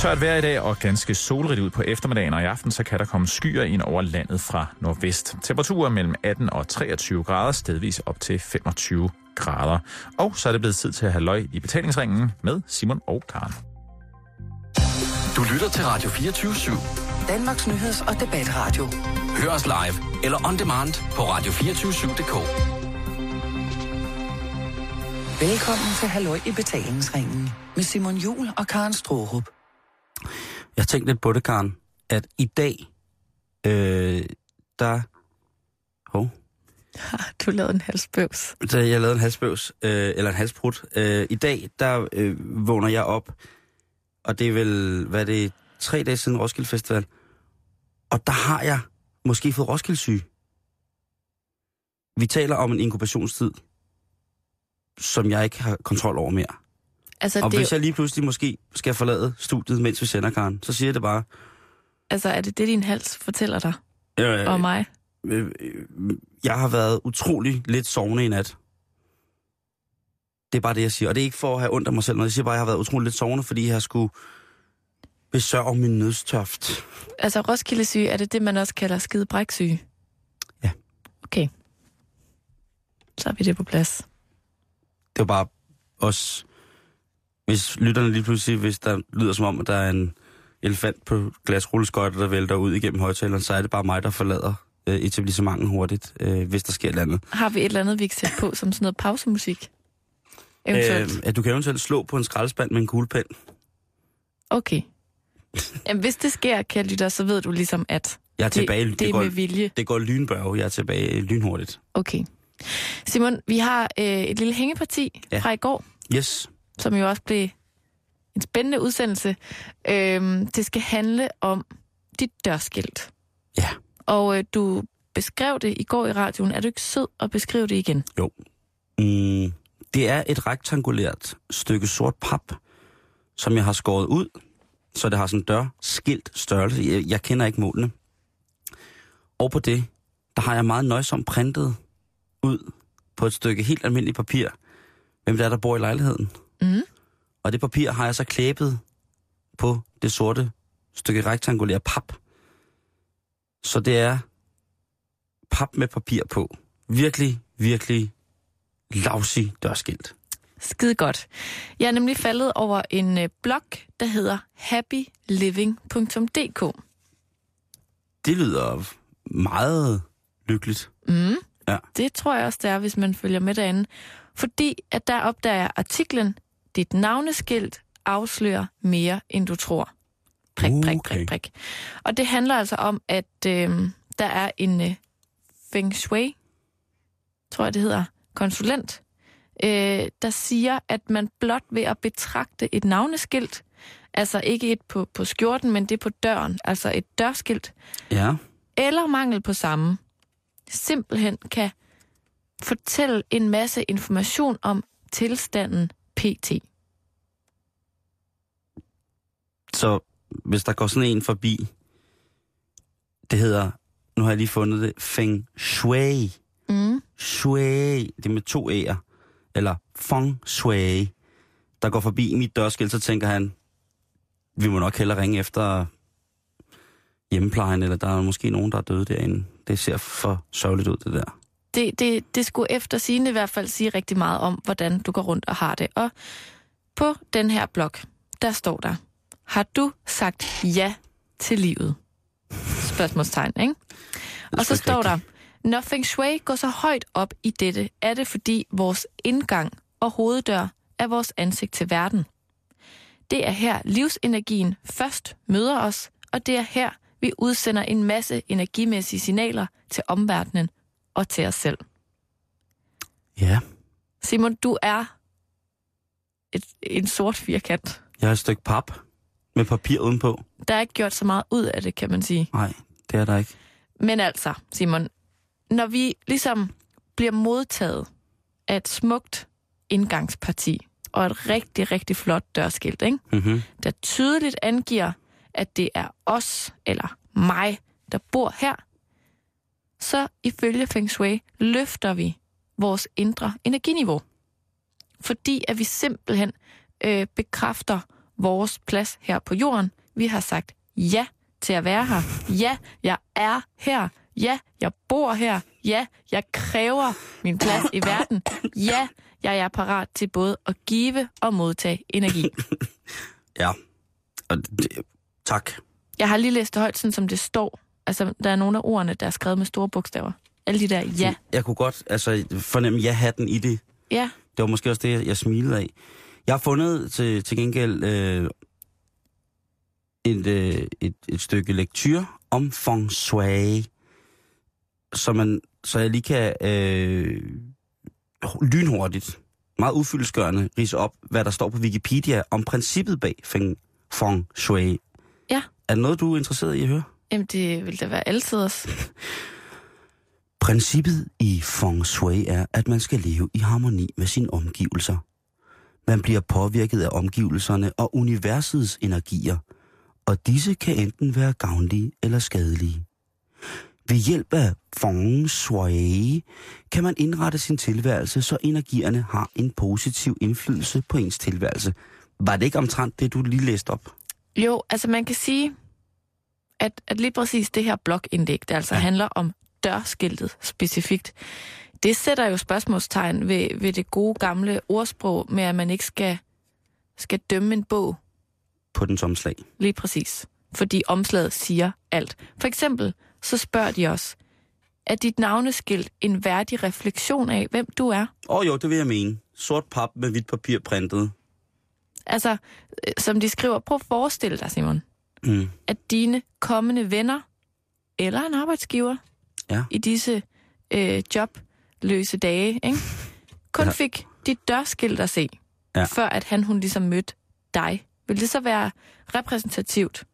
Tørt vejr i dag og ganske solrigt ud på eftermiddagen, og i aften så kan der komme skyer ind over landet fra nordvest. Temperaturer mellem 18 og 23 grader, stedvis op til 25 grader. Og så er det blevet tid til at have løg i betalingsringen med Simon og Karen. Du lytter til Radio 24 /7. Danmarks nyheds- og debatradio. Hør os live eller on demand på radio247.dk. Velkommen til Halløj i betalingsringen med Simon Jul og Karen Strohrup. Jeg tænkte lidt på det, Karen, at i dag, øh, der... Hov, Du lavede en halsbøvs. da jeg lavede en halsbøvs, øh, eller en halsbrud. Øh, I dag, der øh, vågner jeg op, og det er vel, hvad er det, tre dage siden Roskilde Festival. Og der har jeg måske fået Roskilde syge. Vi taler om en inkubationstid, som jeg ikke har kontrol over mere. Altså, Og det hvis jo, jeg lige pludselig måske skal forlade studiet, mens vi sender, Karen, så siger jeg det bare. altså, er det det, din hals fortæller dig Øh, og mig? øh, øh, jeg har været utrolig lidt sovende i nat. Det er bare det, jeg siger. Og det er ikke for at have ondt af mig selv, men jeg siger bare, at jeg har været utrolig lidt sovende, fordi jeg skulle besørge min nødstøft. Altså, Roskilde-syge, er det det, man også kalder skidebræksyge? Ja. Okay. Så er vi det på plads. Det var bare os... Hvis lytterne lige pludselig, hvis der lyder som om, at der er en elefant på glasrulleskøjter, der vælter ud igennem højtaleren, så er det bare mig, der forlader øh, etablissementet hurtigt, øh, hvis der sker et eller andet. Har vi et eller andet, vi kan sætte på som sådan noget pausemusik? Eventuelt. Øh, at du kan eventuelt slå på en skraldespand med en kuglepen. Okay. Jamen, hvis det sker, kære lytter, så ved du ligesom, at Jeg er det, tilbage. det er går, med vilje. Det går lynbørge. Jeg er tilbage lynhurtigt. Okay. Simon, vi har øh, et lille hængeparti ja. fra i går, Yes. Som jo også blev en spændende udsendelse. Øhm, det skal handle om dit dørskilt. Ja. Og øh, du beskrev det i går i radioen. Er du ikke sød at beskrive det igen? Jo. Mm, det er et rektangulært stykke sort pap, som jeg har skåret ud, så det har sådan en dørskilt størrelse. Jeg, jeg kender ikke målene. Og på det, der har jeg meget nøjsomt printet ud på et stykke helt almindeligt papir, hvem det er, der bor i lejligheden. Mm. Og det papir har jeg så klæbet på det sorte stykke rektangulære pap. Så det er pap med papir på. Virkelig, virkelig lavsig dørskilt. Skide godt. Jeg er nemlig faldet over en øh, blog, der hedder happyliving.dk. Det lyder meget lykkeligt. Mm. Ja. Det tror jeg også, det er, hvis man følger med derinde. Fordi at der opdager jeg artiklen, dit navneskilt afslører mere, end du tror. Prik, prik, Okay. prik, prik. Og det handler altså om, at øh, der er en øh, feng shui, tror jeg det hedder, konsulent, øh, der siger, at man blot ved at betragte et navneskilt, altså ikke et på, på skjorten, men det på døren, altså et dørskilt, Ja. eller mangel på samme, simpelthen kan fortælle en masse information om tilstanden PT. Så hvis der går sådan en forbi, det hedder, nu har jeg lige fundet det, feng shui. Mm. Shui, det er med to E'er. Eller feng shui. Der går forbi mit dørskilt, så tænker han, vi må nok hellere ringe efter hjemmeplejen, eller der er måske nogen, der er døde derinde. Det ser for sørgeligt ud, det der. Det, det, det skulle efter sigende i hvert fald sige rigtig meget om, hvordan du går rundt og har det. Og på den her blog, der står der, har du sagt ja til livet? Spørgsmålstegn, ikke? Og så står der, når Feng Shui går så højt op i dette, er det fordi vores indgang og hoveddør er vores ansigt til verden. Det er her livsenergien først møder os, og det er her, vi udsender en masse energimæssige signaler til omverdenen og til os selv. Ja, Simon, du er et, en sort firkant. jeg har et stykke pap med papir udenpå. Der er ikke gjort så meget ud af det, kan man sige. Nej, det er der ikke. Men altså, Simon, når vi ligesom bliver modtaget af et smukt indgangsparti og et rigtig, rigtig flot dørskilt, ikke? Mm-hmm. der tydeligt angiver, at det er os eller mig, der bor her, så ifølge Feng Shui løfter vi vores indre energiniveau. Fordi at vi simpelthen øh, bekræfter vores plads her på jorden. Vi har sagt ja til at være her. Ja, jeg er her. Ja, jeg bor her. Ja, jeg kræver min plads i verden. Ja, jeg er parat til både at give og modtage energi. Ja. Og det, tak. Jeg har lige læst det højt, sådan som det står. Altså, der er nogle af ordene, der er skrevet med store bogstaver. Alle de der ja. Jeg kunne godt altså, fornemme ja-hatten i det. Ja, Det var måske også det, jeg smilede af. Jeg har fundet til, til gengæld øh, et, øh, et, et stykke lektyr om feng shui, så, man, så jeg lige kan øh, lynhurtigt, meget ufyldesgørende, rise op, hvad der står på Wikipedia om princippet bag feng, feng shui. Ja. Er det noget, du er interesseret i at høre? Jamen det vil da være altid også. Princippet i feng shui er, at man skal leve i harmoni med sine omgivelser. Man bliver påvirket af omgivelserne og universets energier, og disse kan enten være gavnlige eller skadelige. Ved hjælp af feng shui kan man indrette sin tilværelse, så energierne har en positiv indflydelse på ens tilværelse. Var det ikke omtrent det, du lige læste op? Jo, altså man kan sige, at, at lige præcis det her blokindlæg, der altså ja. handler om dørskiltet specifikt, det sætter jo spørgsmålstegn ved, ved det gode gamle ordsprog med, at man ikke skal, skal dømme en bog På den omslag. lige præcis. Fordi omslaget siger alt. For eksempel, så spørger de os, er dit navneskilt en værdig refleksion af, hvem du er? Åh oh, jo, det vil jeg mene. Sort pap med hvidt papir printet. Altså, øh, som de skriver, prøv at forestille dig, Simon, Mm. at dine kommende venner eller en arbejdsgiver Ja. i disse øh, jobløse dage, ikke? kun Ja. fik dit dørskilt at se, ja. før at han hun ligesom mødte dig. Vil det så være repræsentativt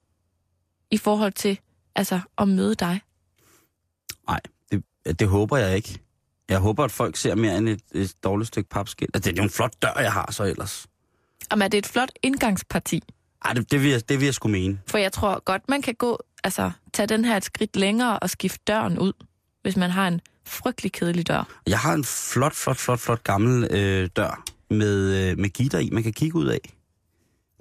i forhold til altså at møde dig? Nej, det, det håber jeg ikke. Jeg håber, at folk ser mere end et, et dårligt stykke papskilt. Altså, det er jo en flot dør, jeg har så ellers. Jamen, er det et flot indgangsparti? Ej, det, det, vil jeg, det vil jeg sgu mene. For jeg tror godt, man kan gå, altså tage den her et skridt længere og skifte døren ud, hvis man har en frygtelig kedelig dør. Jeg har en flot, flot, flot, flot gammel øh, dør med, øh, med gitter i, man kan kigge ud af.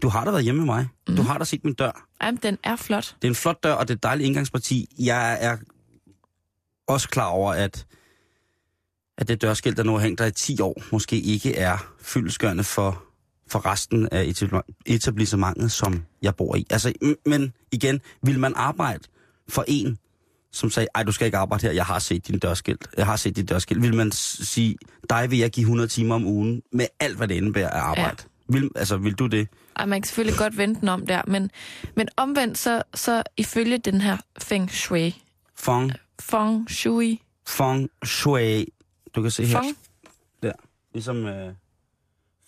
Du har da været hjemme med mig. Mm. Du har da set min dør. Jamen, den er flot. Det er en flot dør, og det er et dejligt indgangsparti. Jeg er også klar over, at, at det dørskilt, der nu har hængt der i 10 år, måske ikke er fyldesgørende for, for resten af etabli- etablissementet, som jeg bor i. Altså, men igen, vil man arbejde for en, som sagde, ej, du skal ikke arbejde her, jeg har set din dørskilt, jeg har set dit dørskilt. Vil man sige, dig vil jeg give 100 timer om ugen, med alt, hvad det indebærer af arbejde? Ja. Vil, altså, vil du det? Ej, man kan selvfølgelig godt vente den om der, men, men omvendt så, så ifølge den her feng shui, Feng, feng shui, feng shui. Du kan se her. feng, Der. Ligesom... Øh...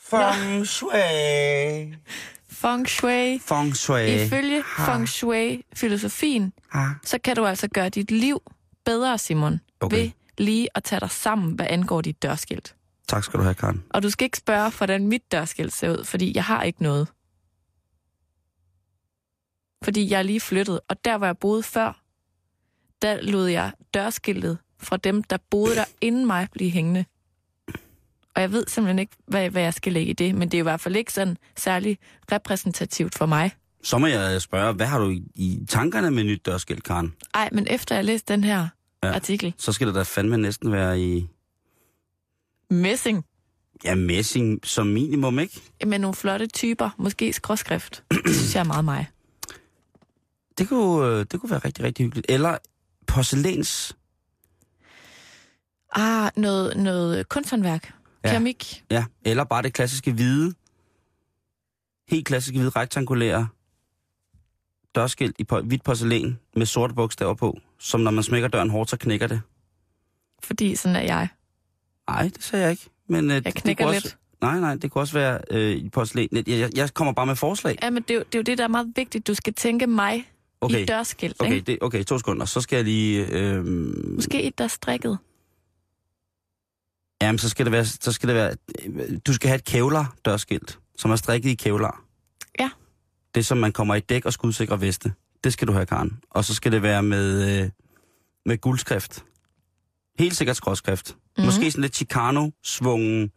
Feng shui. feng shui, Feng shui. ifølge Ha. feng shui-filosofien, Ha. så kan du altså gøre dit liv bedre, Simon, Okay. ved lige at tage dig sammen, hvad angår dit dørskilt. Tak skal du have, Karen. Og du skal ikke spørge, hvordan mit dørskilt ser ud, fordi jeg har ikke noget. Fordi jeg er lige flyttet, og der, hvor jeg boede før, der lod jeg dørskiltet fra dem, der boede der inden mig, blive hængende. Og jeg ved simpelthen ikke, hvad, hvad jeg skal lægge i det, men det er i hvert fald ikke sådan særlig repræsentativt for mig. Så må jeg spørge, hvad har du i, tankerne med nyt dørskilt, Karen? Ej, men efter jeg læste den her Ja. ja. artikel, Så skal det da fandme næsten være i messing, ja, messing som minimum, ikke? med nogle flotte typer, måske skråskrift, det synes jeg er meget mig. Det kunne, øh, det kunne være rigtig, rigtig hyggeligt. Eller porcelæns. Ah, noget, noget kunsthåndværk, Ja. keramik. Ja, eller bare det klassiske hvide. Helt klassiske hvide rektangulære dørskilt i hvidt porcelæn med sorte bogstaver på, som når man smækker døren hårdt, så knækker det. Fordi sådan er jeg. Nej, det sagde jeg ikke. Men, øh, Jeg det- det knækker kunne lidt. Også, nej, nej, det kunne også være øh, i porcelæn. Jeg, jeg, jeg kommer bare med forslag. Ja, men det er, jo, det er jo det, der er meget vigtigt. Du skal tænke mig Okay, i dørskilt, okay, ikke? det, okay to sekunder. Så skal jeg lige... Øh, Måske et, der er strikket. Jamen, så skal det være... Så skal det være du skal have et kævlar dørskilt, som er strikket i kævlar. Ja. Det, som man kommer i dæk og skudsikre veste. Det skal du have, Karen. Og så skal det være med, øh, med guldskrift. Helt sikkert skråskrift. Mhm. Mm. Måske sådan lidt Chicano-svungen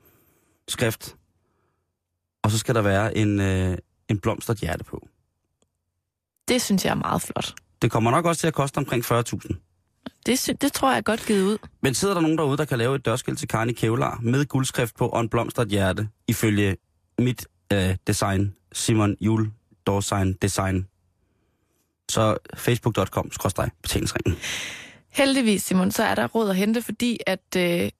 skrift. Og så skal der være en, øh, en blomstret hjerte på. Det synes jeg er meget flot. Det kommer nok også til at koste omkring 40.000. Det, det tror jeg er godt givet ud. Men sidder der nogen derude, der kan lave et dørskilt til Karen i Kevlar med guldskrift på og en blomstret hjerte, ifølge mit øh, design, Simon Jul Dorsign Design, så facebook.com betalingsringen. Heldigvis, Simon, så er der råd at hente, fordi at øh,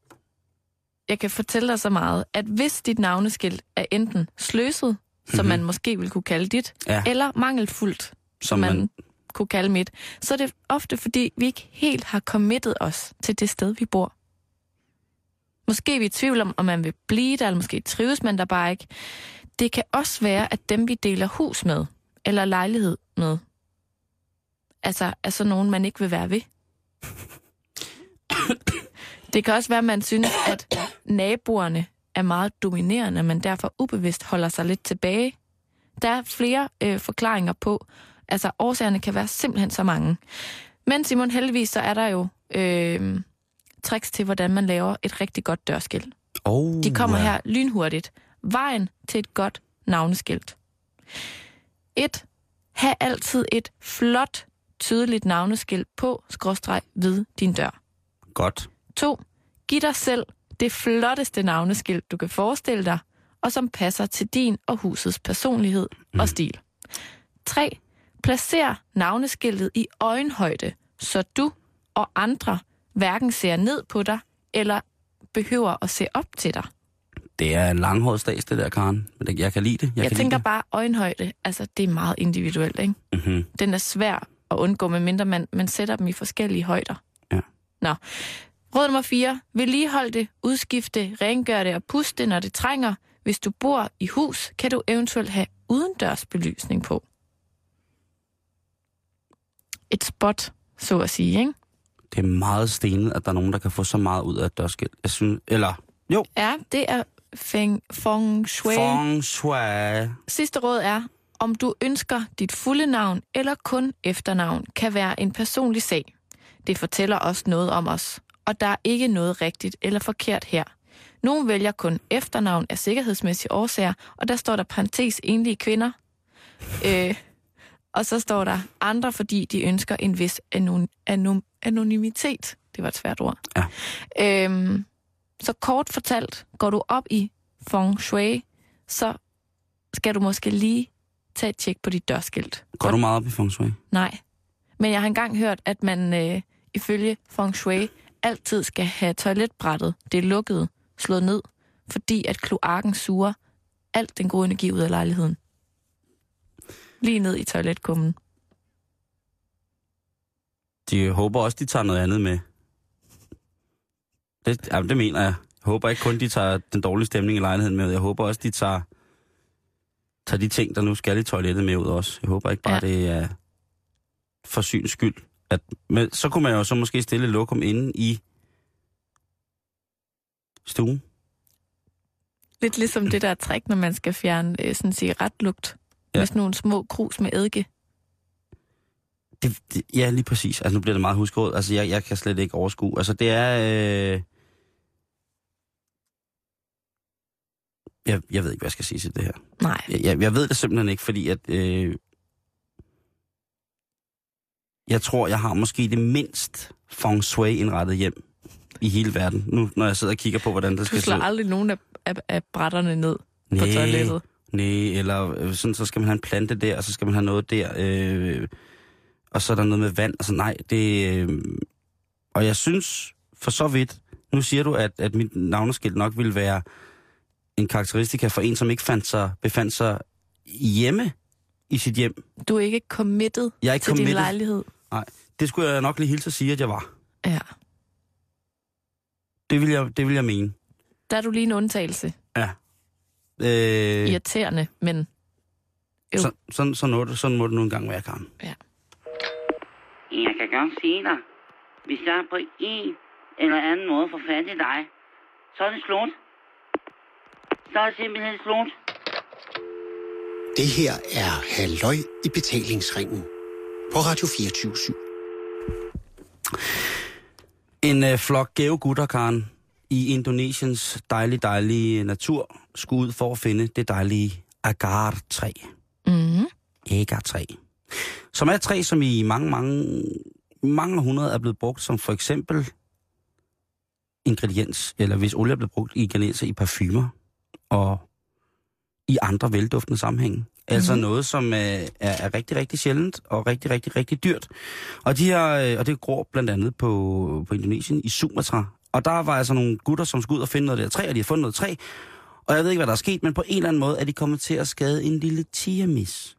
jeg kan fortælle dig så meget, at hvis dit navneskilt er enten sløset, som Mhm. man måske vil kunne kalde dit, Ja. eller mangelfuldt, som, Som man, man- kunne kalde mit, så er det ofte, fordi vi ikke helt har committet os til det sted, vi bor. Måske er vi i tvivl om, om man vil blive der, eller måske trives man der bare ikke. Det kan også være, at dem, vi deler hus med, eller lejlighed med, altså er så nogen, man ikke vil være ved. Det kan også være, at man synes, at naboerne er meget dominerende, men derfor ubevidst holder sig lidt tilbage. Der er flere øh, forklaringer på, altså årsagerne kan være simpelthen så mange. Men Simon, heldigvis så er der jo øh, tricks til, hvordan man laver et rigtig godt dørskilt. Oh, De kommer her lynhurtigt. Vejen til et godt navneskilt. 1. Ha' altid et flot, tydeligt navneskilt på, skråstreg, ved din dør. Godt. 2. Giv dig selv det flotteste navneskilt, du kan forestille dig, og som passer til din og husets personlighed og stil. 3. Placer navneskiltet i øjenhøjde, så du og andre hverken ser ned på dig eller behøver at se op til dig. Det er en langhåret stads, det der, Karen. Men det, jeg kan lide det. Jeg, Jeg, kan tænker lide bare øjenhøjde, altså det er meget individuelt, ikke? det. Mm-hmm. Den er svær at undgå, medmindre man, man sætter dem i forskellige højder. Ja. Nå. Råd nummer 4. Vedligehold det, udskifte, rengør det og puste det, når det trænger. Hvis du bor i hus, kan du eventuelt have udendørsbelysning på. Et spot, så at sige, ikke? Det er meget stenet, at der er nogen, der kan få så meget ud af et dørskilt. Jeg synes, eller, jo, Ja, det er feng, feng shui. feng shui. Sidste råd er, om du ønsker dit fulde navn eller kun efternavn, kan være en personlig sag. Det fortæller også noget om os, og der er ikke noget rigtigt eller forkert her. Nogle vælger kun efternavn af sikkerhedsmæssige årsager, og der står der parentes enlige kvinder. Øh, og så står der andre, fordi de ønsker en vis anon- anon- anonymitet. Det var et svært ord. Ja. Øhm, så kort fortalt, går du op i feng shui, så skal du måske lige tage et tjek på dit dørskilt. Går du meget op i feng shui? Nej. Men jeg har engang hørt, at man øh, ifølge feng shui altid skal have toiletbrættet, det er lukket, slået ned, fordi at kloakken suger alt den gode energi ud af lejligheden. Lige ned i toiletkummen. De håber også, de tager noget andet med. Det, ja, det mener jeg. Jeg håber ikke kun, de tager den dårlige stemning i lejligheden med. Jeg håber også, de tager, tager de ting, der nu skal i toilettet med ud også. Jeg håber ikke bare, Ja. det er for syns skyld. At, men så kunne man jo så måske stille lokum inde i stuen. Lidt ligesom det der trick, når man skal fjerne øh, sådan en cigaretlugt. Ja. Med sådan nogle små krus med eddike. Det, det, ja, lige præcis. Altså, nu bliver det meget huskeråd. Altså, jeg, jeg kan slet ikke overskue. Altså, det er... Øh... Jeg, jeg ved ikke, hvad jeg skal sige til det her. Nej. Jeg, jeg, ved det simpelthen ikke, fordi at... Øh... Jeg tror, jeg har måske det mindst feng shui indrettet hjem i hele verden. Nu, når jeg sidder og kigger på, hvordan det Du skal se slår ud. aldrig nogen af, af, af brætterne ned på Næh. toilettet. Nej, eller øh, sådan, så skal man have en plante der, og så skal man have noget der, øh, og så er der noget med vand. Altså nej, det... Øh, og jeg synes for så vidt, nu siger du, at, at mit navneskilt nok ville være en karakteristika for en, som ikke fandt sig, befandt sig hjemme i sit hjem. Du er ikke committed Jeg er ikke til din committed. lejlighed. Nej, det skulle jeg nok lige hilse at sige, at jeg var. Ja. Det vil jeg, det vil jeg mene. Der er du lige en undtagelse. Ja. Øh, Irriterende, men Jo. så, sådan, sådan, må det, sådan må det nu engang være, Karen. Jeg kan godt sige dig, hvis jeg på en eller anden måde får fat i dig, så er det slut. Så er det simpelthen slut. Det her er Halløj i betalingsringen på Radio 24 En øh, flok gave gutter, Karen, i Indonesiens dejlige, dejlige natur skulle ud for at finde det dejlige agar-træ. agar-træ. Som er et træ, som i mange, mange, mange århundreder er blevet brugt som for eksempel ingrediens, eller hvis olie er blevet brugt i ingredienser i parfumer og i andre velduftende sammenhænge. Altså Mhm. noget, som øh, er, er rigtig, rigtig sjældent og rigtig, rigtig, rigtig dyrt. Og, de her, øh, og det gror blandt andet på, på Indonesien i Sumatra. Og der var altså nogle gutter, som skulle ud og finde noget der træ, og de har fundet noget træ. Og jeg ved ikke, hvad der er sket, men på en eller anden måde er de kommet til at skade en lille tigermis.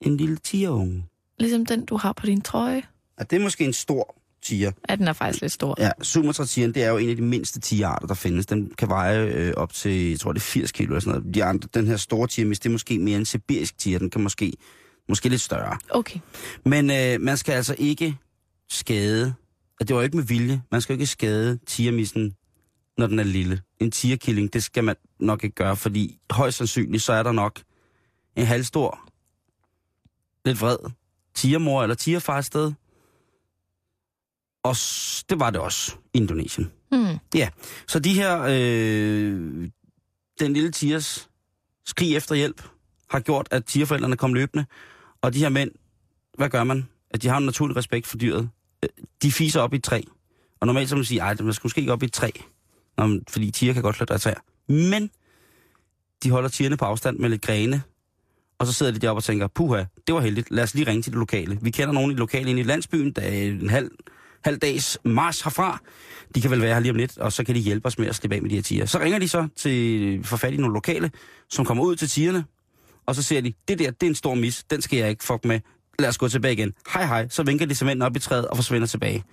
En lille tigerunge. Ligesom den, du har på din trøje. Og det er måske en stor tiger. Ja, den er faktisk lidt stor. Ja, Sumatra-tigeren, det er jo en af de mindste tigerarter, der findes. Den kan veje øh, op til, jeg tror det er 80 kilo eller sådan noget. De andre, den her store tigermis, det er måske mere en sibirisk tiger. Den kan måske, måske lidt større. Okay. Men øh, man skal altså ikke skade, og det var ikke med vilje, man skal jo ikke skade tigermissen, når den er lille. En tigerkilling, det skal man nok ikke gøre, fordi højst sandsynligt, så er der nok en halvstor, lidt vred tigermor eller tigerfar et sted. Og det var det også i Indonesien. Hmm. Så de her, øh, den lille tigers skrig efter hjælp, har gjort, at tigerforældrene kom løbende. Og de her mænd, hvad gør man? At de har en naturlig respekt for dyret. De fiser op i et træ. Og normalt så man sige, at man skal måske ikke op i et træ. Nå, fordi tiger kan godt klatre af træer. Men de holder tigerne på afstand med lidt grene. Og så sidder de deroppe og tænker, puha, det var heldigt. Lad os lige ringe til det lokale. Vi kender nogen i det lokale inde i landsbyen, der er en halv, halv dags mars herfra. De kan vel være her lige om lidt, og så kan de hjælpe os med at slippe af med de her tiger. Så ringer de så til for i nogle lokale, som kommer ud til tigerne, og så ser de, det der, det er en stor mis, den skal jeg ikke fuck med. Lad os gå tilbage igen. Hej hej, så vinker de simpelthen op i træet og forsvinder tilbage.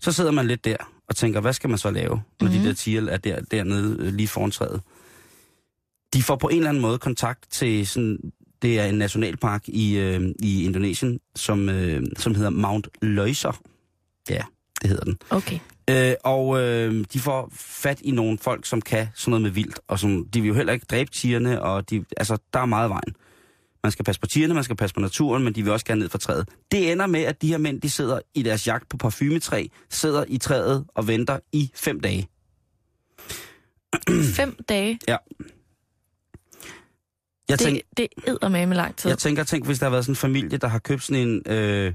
Så sidder man lidt der og tænker, hvad skal man så lave, når mm-hmm. de der tiger er der, dernede øh, lige foran træet. De får på en eller anden måde kontakt til sådan, det er en nationalpark i, øh, i Indonesien, som, øh, som hedder Mount Loiser. Ja, det hedder den. Okay. Øh, og øh, de får fat i nogle folk, som kan sådan noget med vildt, og som, de vil jo heller ikke dræbe tigerne, og de, altså, der er meget vejen. Man skal passe på tigerne, man skal passe på naturen, men de vil også gerne ned fra træet. Det ender med, at de her mænd, de sidder i deres jagt på parfumetræ, sidder i træet og venter i fem dage. Fem dage. Jeg, Det, tænk, det er med lang tid. jeg tænker, tænk, hvis der har været sådan en familie, der har købt sådan en øh,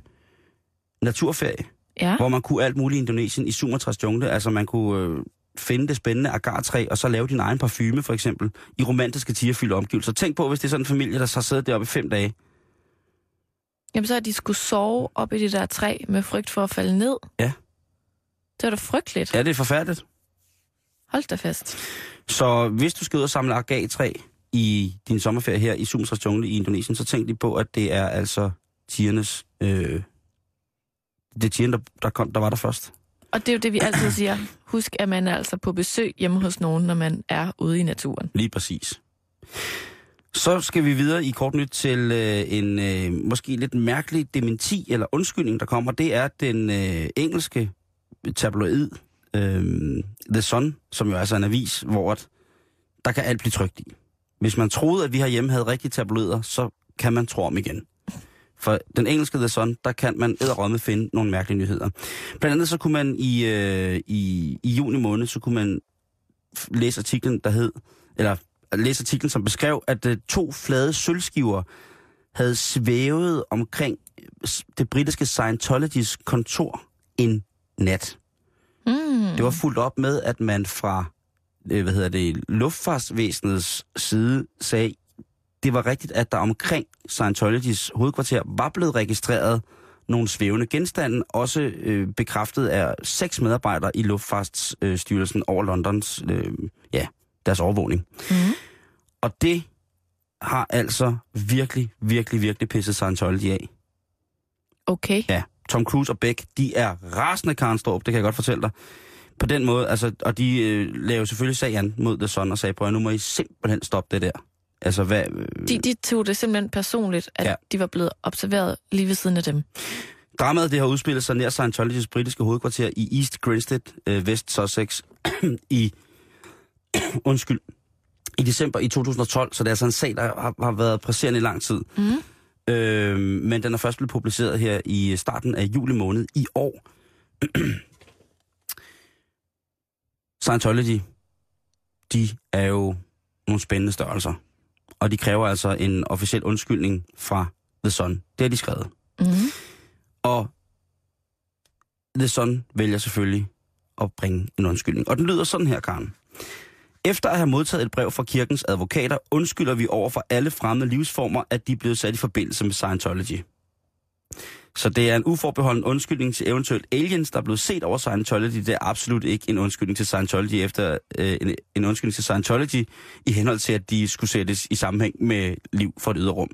naturferie, Ja. hvor man kunne alt muligt i Indonesien, i Sumatras jungle. Altså man kunne øh, finde det spændende agartræ, og så lave din egen parfume for eksempel, i romantiske tigerfyldte omgivelser. Tænk på, hvis det er sådan en familie, der så sidder deroppe i fem dage. Jamen, så har de skulle sove op i det der træ med frygt for at falde ned. Ja. Det var da frygteligt. Ja, det er forfærdeligt. Hold da fast. Så hvis du skal ud og samle agatræ i din sommerferie her i Sumatras jungle i Indonesien, så tænk lige på, at det er altså tigernes... Øh, det er tigerne, der, der, kom, der var der først. Og det er jo det, vi altid siger. Husk, at man er altså på besøg hjemme hos nogen, når man er ude i naturen. Lige præcis. Så skal vi videre i kort nyt til øh, en øh, måske lidt mærkelig dementi eller undskyldning, der kommer. Det er den øh, engelske tabloid øh, The Sun, som jo altså er en avis, hvor at der kan alt blive trygt i. Hvis man troede, at vi herhjemme havde rigtige tabloider, så kan man tro om igen. For den engelske The Sun, der kan man æderrømme finde nogle mærkelige nyheder. Blandt andet så kunne man i, øh, i, i juni måned, så kunne man læse artiklen, der hed, eller læse artiklen, som beskrev, at øh, to flade sølvskiver havde svævet omkring øh, det britiske Scientologys kontor en nat. Mm. Det var fuldt op med, at man fra øh, hvad hedder det, luftfartsvæsenets side sagde, det var rigtigt, at der omkring Scientologys hovedkvarter var blevet registreret nogle svævende genstande, også øh, bekræftet af seks medarbejdere i Luftfartsstyrelsen over Londons, øh, ja, deres overvågning. Mm. Og det har altså virkelig, virkelig, virkelig pisset Scientology af. Okay. Ja, Tom Cruise og Beck, de er rasende Karen Storp, det kan jeg godt fortælle dig. På den måde, altså, og de øh, lavede selvfølgelig sag an mod The Sun og sagde, prøv nu må I simpelthen stoppe det der. Altså, hvad... Øh, De, de tog det simpelthen personligt, at ja. de var blevet observeret lige ved siden af dem. Dramaet det har udspillet sig nær Scientologys britiske hovedkvarter i East Grinstead, øh, West Sussex, i, undskyld, i december i 2012, så det er altså en sag, der har, har været presserende i lang tid. Mm. Øh, men den er først blevet publiceret her i starten af juli måned i år. Scientology, de er jo nogle spændende størrelser. Og de kræver altså en officiel undskyldning fra The Sun. Det har de skrevet. Mm. Og The Sun vælger selvfølgelig at bringe en undskyldning. Og den lyder sådan her, Karen. Efter at have modtaget et brev fra kirkens advokater, undskylder vi over for alle fremmede livsformer, at de er blevet sat i forbindelse med Scientology. Så det er en uforbeholden undskyldning til eventuelt aliens, der er blevet set over Scientology. Det er absolut ikke en undskyldning til Scientology efter øh, en, en undskyldning til Scientology i henhold til, at de skulle sættes i sammenhæng med liv fra et yderrum.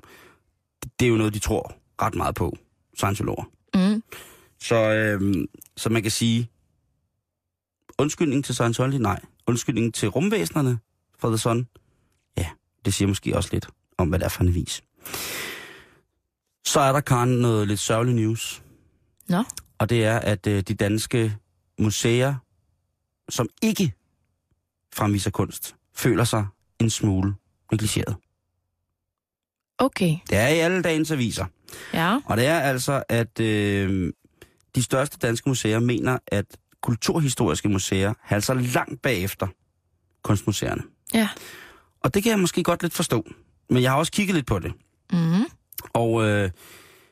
Det er jo noget, de tror ret meget på, Scientologer. Mm. Så, øh, så man kan sige, undskyldning til Scientology, nej. Undskyldning til rumvæsenerne fra The Sun, ja, det siger måske også lidt om, hvad det er for en vis. Så er der, Karen, noget lidt sørgelig news. Nå. Og det er, at øh, de danske museer, som ikke fremviser kunst, føler sig en smule negligeret. Okay. Det er i alle dagens aviser. Ja. Og det er altså, at øh, de største danske museer mener, at kulturhistoriske museer halser langt bagefter kunstmuseerne. Ja. Og det kan jeg måske godt lidt forstå. Men jeg har også kigget lidt på det. Mm. Og øh,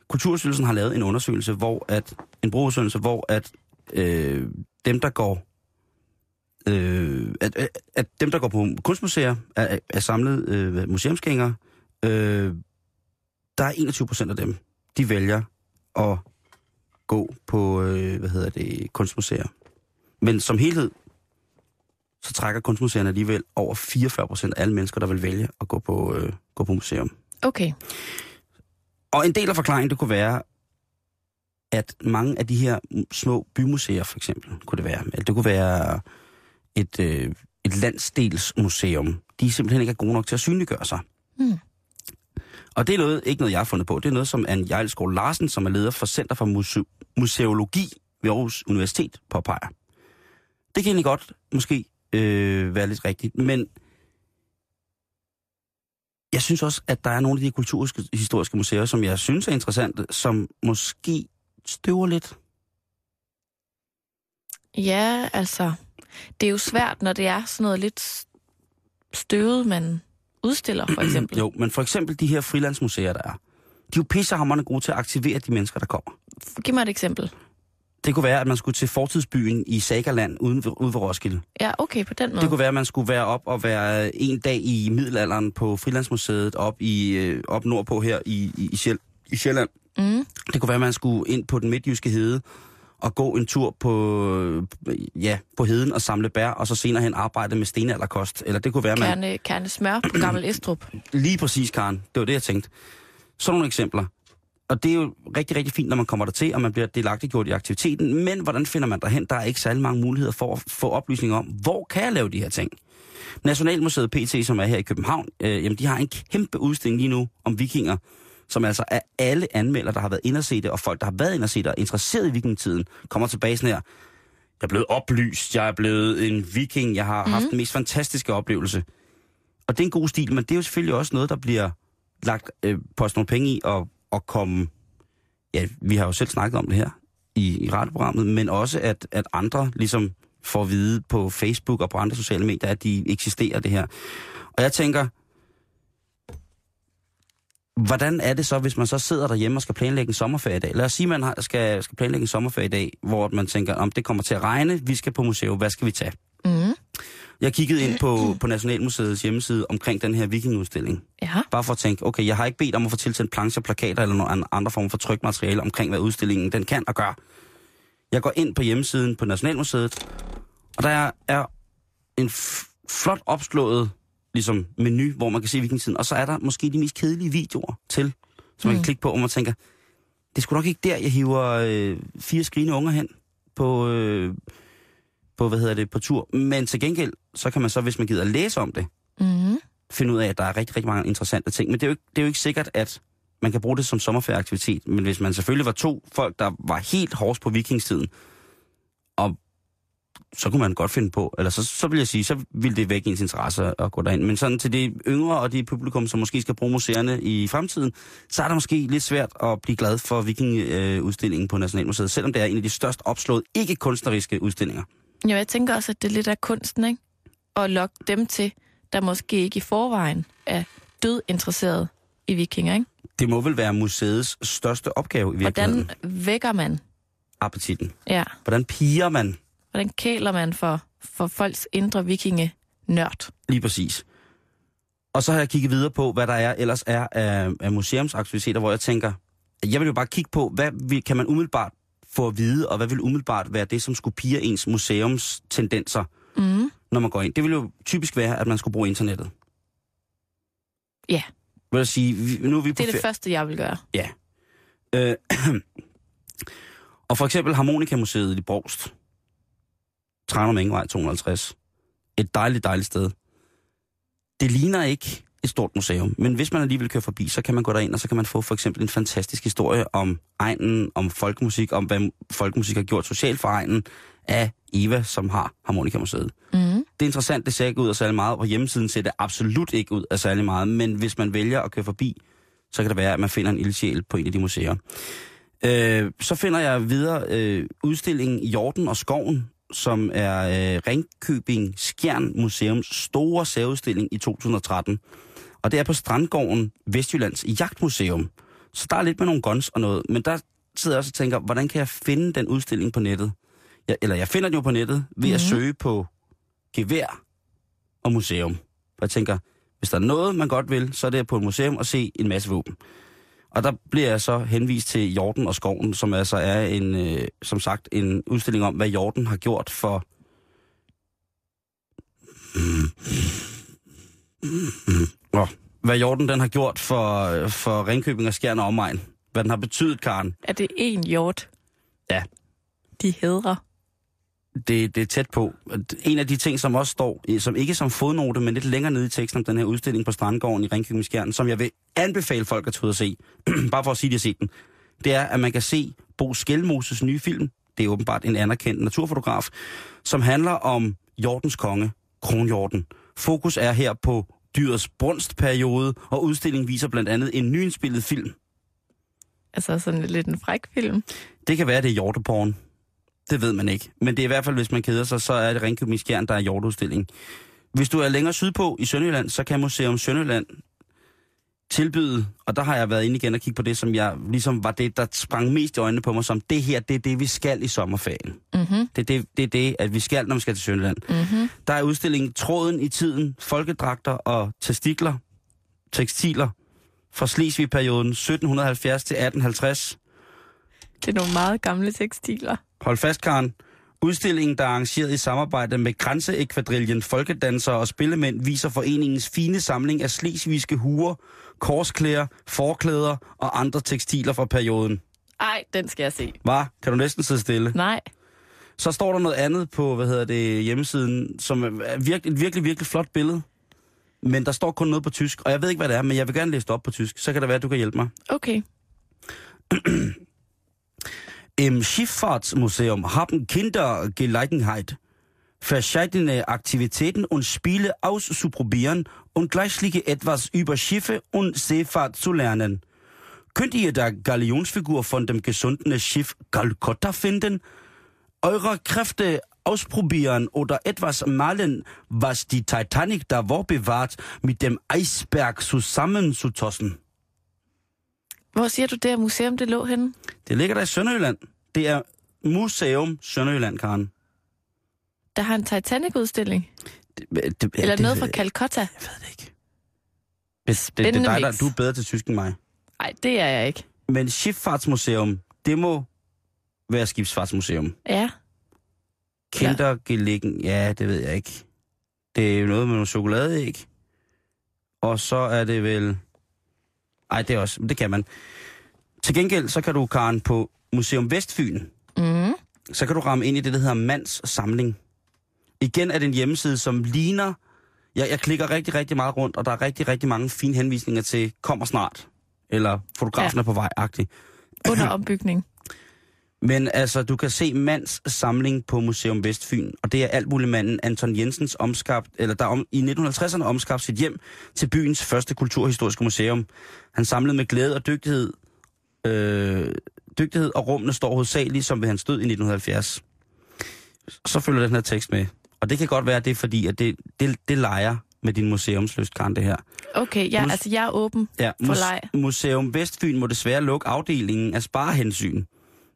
Kulturstyrelsen har lavet en undersøgelse, hvor at en brugerundersøgelse, hvor at øh, dem der går øh, at, at, dem der går på kunstmuseer er, er samlet øh, museumsgængere. Øh, der er 21 procent af dem, de vælger at gå på øh, hvad hedder det kunstmuseer. Men som helhed så trækker kunstmuseerne alligevel over 44 procent af alle mennesker, der vil vælge at gå på, øh, gå på museum. Okay. Og en del af forklaringen, det kunne være, at mange af de her små bymuseer, for eksempel, kunne det være. Eller det kunne være et, øh, et landsdelsmuseum. De simpelthen ikke er gode nok til at synliggøre sig. Mm. Og det er noget, ikke noget, jeg har fundet på. Det er noget, som Anne Jejlskov Larsen, som er leder for Center for Muse- Museologi ved Aarhus Universitet, påpeger. Det kan egentlig godt måske øh, være lidt rigtigt, men jeg synes også, at der er nogle af de kulturhistoriske museer, som jeg synes er interessante, som måske støver lidt. Ja, altså, det er jo svært, når det er sådan noget lidt støvet, man udstiller, for eksempel. Jo, men for eksempel de her frilandsmuseer, der er. De er jo pissehammerende gode til at aktivere de mennesker, der kommer. Giv mig et eksempel. Det kunne være, at man skulle til fortidsbyen i Sagaland uden, ude ved Roskilde. Ja, okay, på den måde. Det kunne være, at man skulle være op og være en dag i middelalderen på Frilandsmuseet op, i, øh, op nordpå her i, i, i, Sjæl, i Sjælland. Mm. Det kunne være, at man skulle ind på den midtjyske hede og gå en tur på, øh, ja, på heden og samle bær, og så senere hen arbejde med stenalderkost. Eller det kunne være, at man... Kerne, kerne smør på Gammel Estrup. Lige præcis, Karen. Det var det, jeg tænkte. Sådan nogle eksempler. Og det er jo rigtig, rigtig fint, når man kommer der til, og man bliver delagtiggjort i aktiviteten. Men hvordan finder man derhen? Der er ikke særlig mange muligheder for at få oplysning om, hvor kan jeg lave de her ting? Nationalmuseet PT, som er her i København, øh, jamen de har en kæmpe udstilling lige nu om vikinger, som altså er alle anmeldere, der har været inde og se det, og folk, der har været inde og se det og interesseret i vikingetiden, kommer tilbage sådan her. Jeg er blevet oplyst, jeg er blevet en viking, jeg har mm. haft den mest fantastiske oplevelse. Og det er en god stil, men det er jo selvfølgelig også noget, der bliver lagt øh, på nogle penge i og, og komme... Ja, vi har jo selv snakket om det her i, i radioprogrammet, men også at, at andre ligesom får at vide på Facebook og på andre sociale medier, at de eksisterer det her. Og jeg tænker, hvordan er det så, hvis man så sidder derhjemme og skal planlægge en sommerferie i dag? Lad os sige, at man skal, skal planlægge en sommerferie i dag, hvor man tænker, om det kommer til at regne, vi skal på museum, hvad skal vi tage? Mm. Jeg kiggede ind på, på Nationalmuseets hjemmeside omkring den her vikingudstilling. Ja. Bare for at tænke, okay, jeg har ikke bedt om at få tilsendt plancher, plakater eller nogle andre former for trykt materiale omkring, hvad udstillingen den kan og gør. Jeg går ind på hjemmesiden på Nationalmuseet, og der er en flot opslået ligesom, menu, hvor man kan se vikingetiden, og så er der måske de mest kedelige videoer til, som man kan klikke på, og man tænker, det sgu nok ikke der, jeg hiver øh, fire skrigende unger hen på, øh, på, hvad hedder det, på tur. Men til gengæld, så kan man så, hvis man gider læse om det, Mm. finde ud af, at der er rigtig, rigtig mange interessante ting. Men det er, jo ikke, det er jo ikke sikkert, at man kan bruge det som sommerferieaktivitet. Men hvis man selvfølgelig var to folk, der var helt hårdt på vikingstiden, og så kunne man godt finde på, eller så, så vil jeg sige, så ville det vække ens interesse at gå derind. Men sådan til de yngre og de publikum, som måske skal bruge museerne i fremtiden, så er det måske lidt svært at blive glad for vikingudstillingen på Nationalmuseet, selvom det er en af de størst opslået ikke-kunstneriske udstillinger. Jo, jeg tænker også, at det er lidt af kunsten, ikke? At lokke dem til, der måske ikke i forvejen er død interesseret i vikinger, ikke? Det må vel være museets største opgave i virkeligheden. Hvordan vækker man? Appetitten. Ja. Hvordan piger man Hvordan kæler man for, for folks indre vikinge nørd? lige præcis? Og så har jeg kigget videre på, hvad der er ellers er af, af museumsaktiviteter, hvor jeg tænker, jeg vil jo bare kigge på, hvad vil, kan man umiddelbart få at vide, og hvad vil umiddelbart være det, som skulle pige ens museums tendenser, Mm. når man går ind. Det vil jo typisk være, at man skulle bruge internettet. Ja, Vil jeg sige, vi- nu er vi det er det første, jeg vil gøre. Ja. Øh, og for eksempel Harmonikamuseet i Brogst. Tranum Engevej 250. Et dejligt, dejligt sted. Det ligner ikke et stort museum, men hvis man alligevel kører forbi, så kan man gå derind, og så kan man få for eksempel en fantastisk historie om egnen, om folkemusik, om hvad folkemusik har gjort socialt for egnen af Eva, som har Harmonikamuseet. Mm. Det er interessant, det ser ikke ud af særlig meget. På hjemmesiden ser det absolut ikke ud af særlig meget, men hvis man vælger at køre forbi, så kan det være, at man finder en ildsjæl på en af de museer. Øh, så finder jeg videre øh, udstillingen Jorden og Skoven, som er øh, Ringkøbing Skjern Museums store særudstilling i 2013. Og det er på Strandgården Vestjyllands Jagtmuseum. Så der er lidt med nogle guns og noget, men der sidder jeg også og tænker, hvordan kan jeg finde den udstilling på nettet? Jeg, eller jeg finder den jo på nettet ved mm-hmm. at søge på gevær og museum. For jeg tænker, hvis der er noget, man godt vil, så er det på et museum og se en masse våben. Og der bliver jeg så henvist til Jorden og Skoven, som altså er en, øh, som sagt en udstilling om, hvad Jorden har gjort for... Nå, hvad Jorden den har gjort for, for Ringkøbing og Skjern og omegn. Hvad den har betydet, Karen. Er det en hjort? Ja. De hedrer. det, det er tæt på. En af de ting, som også står, som ikke som fodnote, men lidt længere nede i teksten om den her udstilling på Strandgården i Ringkøbing Skjern, som jeg vil anbefale folk at tage ud og se, bare for at sige, at de har set den, det er, at man kan se Bo Skelmoses nye film. Det er åbenbart en anerkendt naturfotograf, som handler om Jordens konge, kronhjorten. Fokus er her på dyrets brunstperiode, og udstillingen viser blandt andet en nyindspillet film. Altså sådan lidt en fræk film. Det kan være, det er hjorteporn. Det ved man ikke. Men det er i hvert fald, hvis man keder sig, så er det Ringkøbing Skjern, der er hjorteudstilling. Hvis du er længere sydpå i Sønderjylland, så kan Museum Sønderjylland tilbyde, og der har jeg været inde igen og kigge på det, som jeg ligesom var det, der sprang mest i øjnene på mig, som det her, det er det, vi skal i sommerferien. Mm-hmm. Det er det, det, er det at vi skal, når vi skal til Sønderjylland. Mm-hmm. Der er udstillingen Tråden i tiden, folkedragter og testikler, tekstiler fra Slesvig-perioden 1770 til 1850. Det er nogle meget gamle tekstiler. Hold fast, Karen. Udstillingen, der er arrangeret i samarbejde med Grænseekvadrillen Folkedansere og Spillemænd, viser foreningens fine samling af slesvigske huer, korsklæder, forklæder og andre tekstiler fra perioden. Ej, den skal jeg se. Hvad? Kan du næsten sidde stille? Nej. Så står der noget andet på, hvad hedder det, hjemmesiden, som er virkelig, et virkelig, virkelig flot billede. Men der står kun noget på tysk, og jeg ved ikke, hvad det er, men jeg vil gerne læse det op på tysk. Så kan det være, at du kan hjælpe mig. Okay. Im Schifffahrtsmuseum haben Kinder Gelegenheit, verschiedene Aktivitäten und Spiele auszuprobieren und gleichzeitig etwas über Schiffe und Seefahrt zu lernen. Könnt ihr da Galionsfigur von dem gesundenen Schiff Calcutta finden? Eure Kräfte ausprobieren oder etwas malen, was die Titanic davor bewahrt, mit dem Eisberg zusammenzutossen. Hvor siger du, det her museum, det lå henne? Det ligger der i Sønderjylland. Det er Museum Sønderjylland, Karen. Der har en Titanic-udstilling. Det, det, Eller det, noget fra Calcutta. Jeg ved det ikke. Det, det, det er dig, der, du er bedre til tysk end mig. Nej, det er jeg ikke. Men Skibsfartsmuseum, det må være skibsfartsmuseum. Ja. Kindergelegen, ja, det ved jeg ikke. Det er jo noget med nogle chokoladeæg. Og så er det vel... Ej, det er også... Det kan man. Til gengæld, så kan du, Karen, på Museum Vestfyn, Mm. så kan du ramme ind i det, der hedder Mands Samling. Igen er det en hjemmeside, som ligner... Jeg, jeg klikker rigtig, rigtig meget rundt, og der er rigtig, rigtig mange fine henvisninger til kommer snart. Eller fotografen Ja. er på vej -agtig. Under ombygning. Men altså, du kan se Mands samling på Museum Vestfyn, og det er altmuligmanden Anton Jensens omskabt, eller der om, i 1950'erne omskabt sit hjem til byens første kulturhistoriske museum. Han samlede med glæde og dygtighed, øh, dygtighed og rummene står hovedsageligt som ved hans død i 1970. Så følger den her tekst med. Og det kan godt være, at det er fordi, at det, det, det leger med din museumsløst, Karen, det her. Okay, ja, Mus- altså jeg er åben Ja, for leg. Museum Vestfyn må desværre lukke afdelingen af sparehensyn.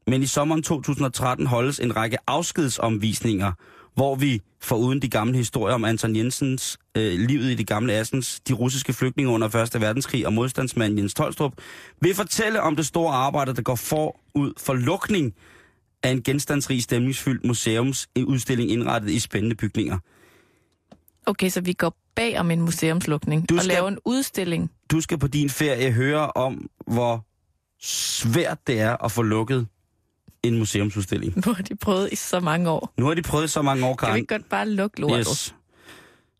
Men i sommeren 2013 holdes en række afskedsomvisninger, hvor vi, foruden de gamle historier om Anton Jensens øh, livet i de gamle Assens, de russiske flygtninge under 1. verdenskrig og modstandsmanden Jens Tolstrup, vil fortælle om det store arbejde, der går forud for lukning af en genstandsrig stemningsfyldt museumsudstilling indrettet i spændende bygninger. Okay, så vi går bag om en museumslukning Du og skal- laver en udstilling. Du skal på din ferie høre om, hvor svært det er at få lukket en museumsudstilling. Nu har de prøvet i så mange år. Nu har de prøvet så mange år, Kan vi Karen. ikke godt bare lukke lortet? Yes.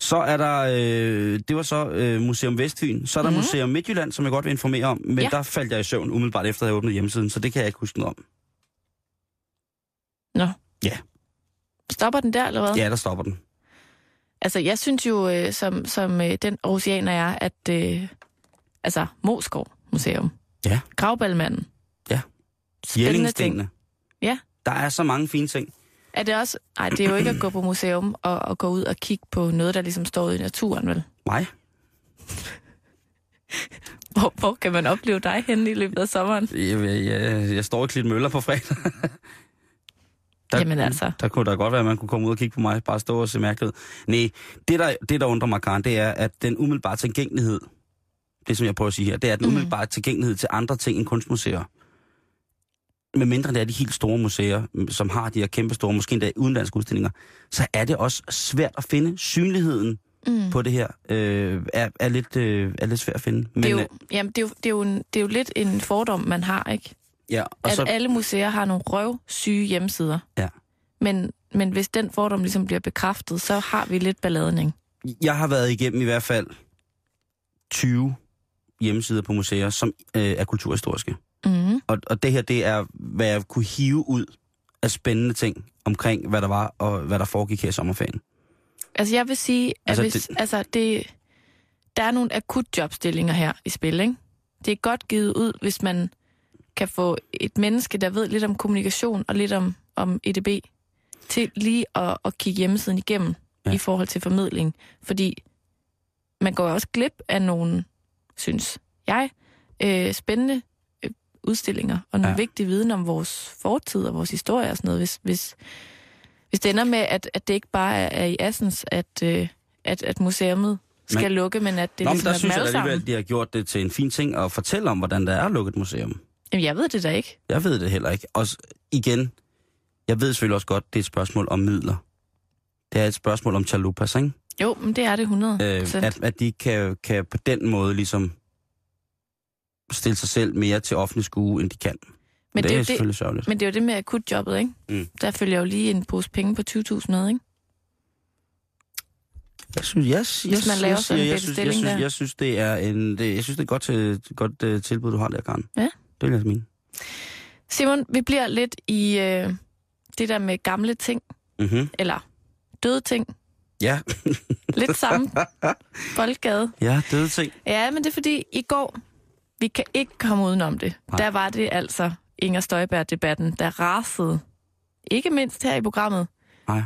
Så er der, øh, det var så øh, Museum Vestfyn. Så er der mm. Museum Midtjylland, som jeg godt vil informere om. Men Ja. ja. der faldt jeg i søvn umiddelbart efter, at jeg åbnede hjemmesiden, så det kan jeg ikke huske noget om. Stopper den der, eller hvad? Ja, der stopper den. Altså, jeg synes jo, øh, som, som øh, den oceaner er, at øh, altså, Moskov Museum. Ja. Gravballmanden. Ja. Jellingstenene. Ja. Der er så mange fine ting. Er det også... Nej, det er jo ikke at gå på museum og, og gå ud og kigge på noget, der ligesom står i naturen, vel? Nej. Hvor, hvor kan man opleve dig henne i løbet af sommeren? Jeg, jeg, jeg, står i Klit Møller på fredag. Der, Jamen altså. Der kunne da godt være, at man kunne komme ud og kigge på mig, bare stå og se mærkeligt ud. Nej, det der, det der undrer mig, Karen, det er, at den umiddelbare tilgængelighed, det som jeg prøver at sige her, det er den Mm. umiddelbare tilgængelighed til andre ting end kunstmuseer. Med mindre det er de helt store museer, som har de her kæmpe store, måske endda udenlandske udstillinger, så er det også svært at finde. Synligheden Mm. på det her øh, er, er, lidt, øh, er lidt svært at finde. Men, Det er, jo, øh, jamen, det, er jo, det, er jo en, det er jo lidt en fordom, man har, ikke? ja, og At så, alle museer har nogle røvsyge hjemmesider. Ja. Men, men hvis den fordom ligesom bliver bekræftet, så har vi lidt balladning. Jeg har været igennem i hvert fald 20 hjemmesider på museer, som øh, er kulturhistoriske. Mm. Og, og det her, det er, hvad jeg kunne hive ud af spændende ting omkring, hvad der var og hvad der foregik her i sommerferien. Altså jeg vil sige, at Altså, hvis, det- altså det, der er nogle akut jobstillinger her i spil, ikke? Det er godt givet ud, hvis man kan få et menneske, der ved lidt om kommunikation og lidt om, om EDB, til lige at, at kigge hjemmesiden igennem Ja. i forhold til formidling. Fordi man går også glip af nogle, synes jeg, øh, spændende udstillinger og nogle Ja. vigtige viden om vores fortid og vores historie og sådan noget, hvis, hvis, hvis det ender med, at, at det ikke bare er, er i Assens, at, øh, at, at museet skal Men- lukke, men at det Nå, ligesom der er synes jeg alligevel, sammen. de har gjort det til en fin ting at fortælle om, hvordan der er lukket museum. Jamen, jeg ved det da ikke. Jeg ved det heller ikke. Og igen, jeg ved selvfølgelig også godt, det er et spørgsmål om midler. Det er et spørgsmål om chalupas, ikke? Jo, men det er det 100 Øh, at, at de kan, kan på den måde ligesom stille sig selv mere til offentlig skue, end de kan. men, det, det er er jo det, selvfølgelig sørgeligt. men det er jo det med akutjobbet, ikke? Mm. Der følger jo lige en pose penge på 20.000 med, ikke? Jeg synes, jeg, jeg, Hvis man laver jeg, sådan en jeg, synes, jeg, synes, der. jeg synes, det er en, det, jeg synes, det er et godt, til, godt uh, tilbud, du har der, Karen. Ja. Det vil jeg mene. Simon, vi bliver lidt i øh, det der med gamle ting, Mm-hmm. eller døde ting. Ja. Lidt samme boldgade. ja, døde ting. Ja, men det er fordi, i går, vi kan ikke komme udenom det. Nej. Der var det altså Inger Støjberg-debatten, der rasede. Ikke mindst her i programmet. Nej.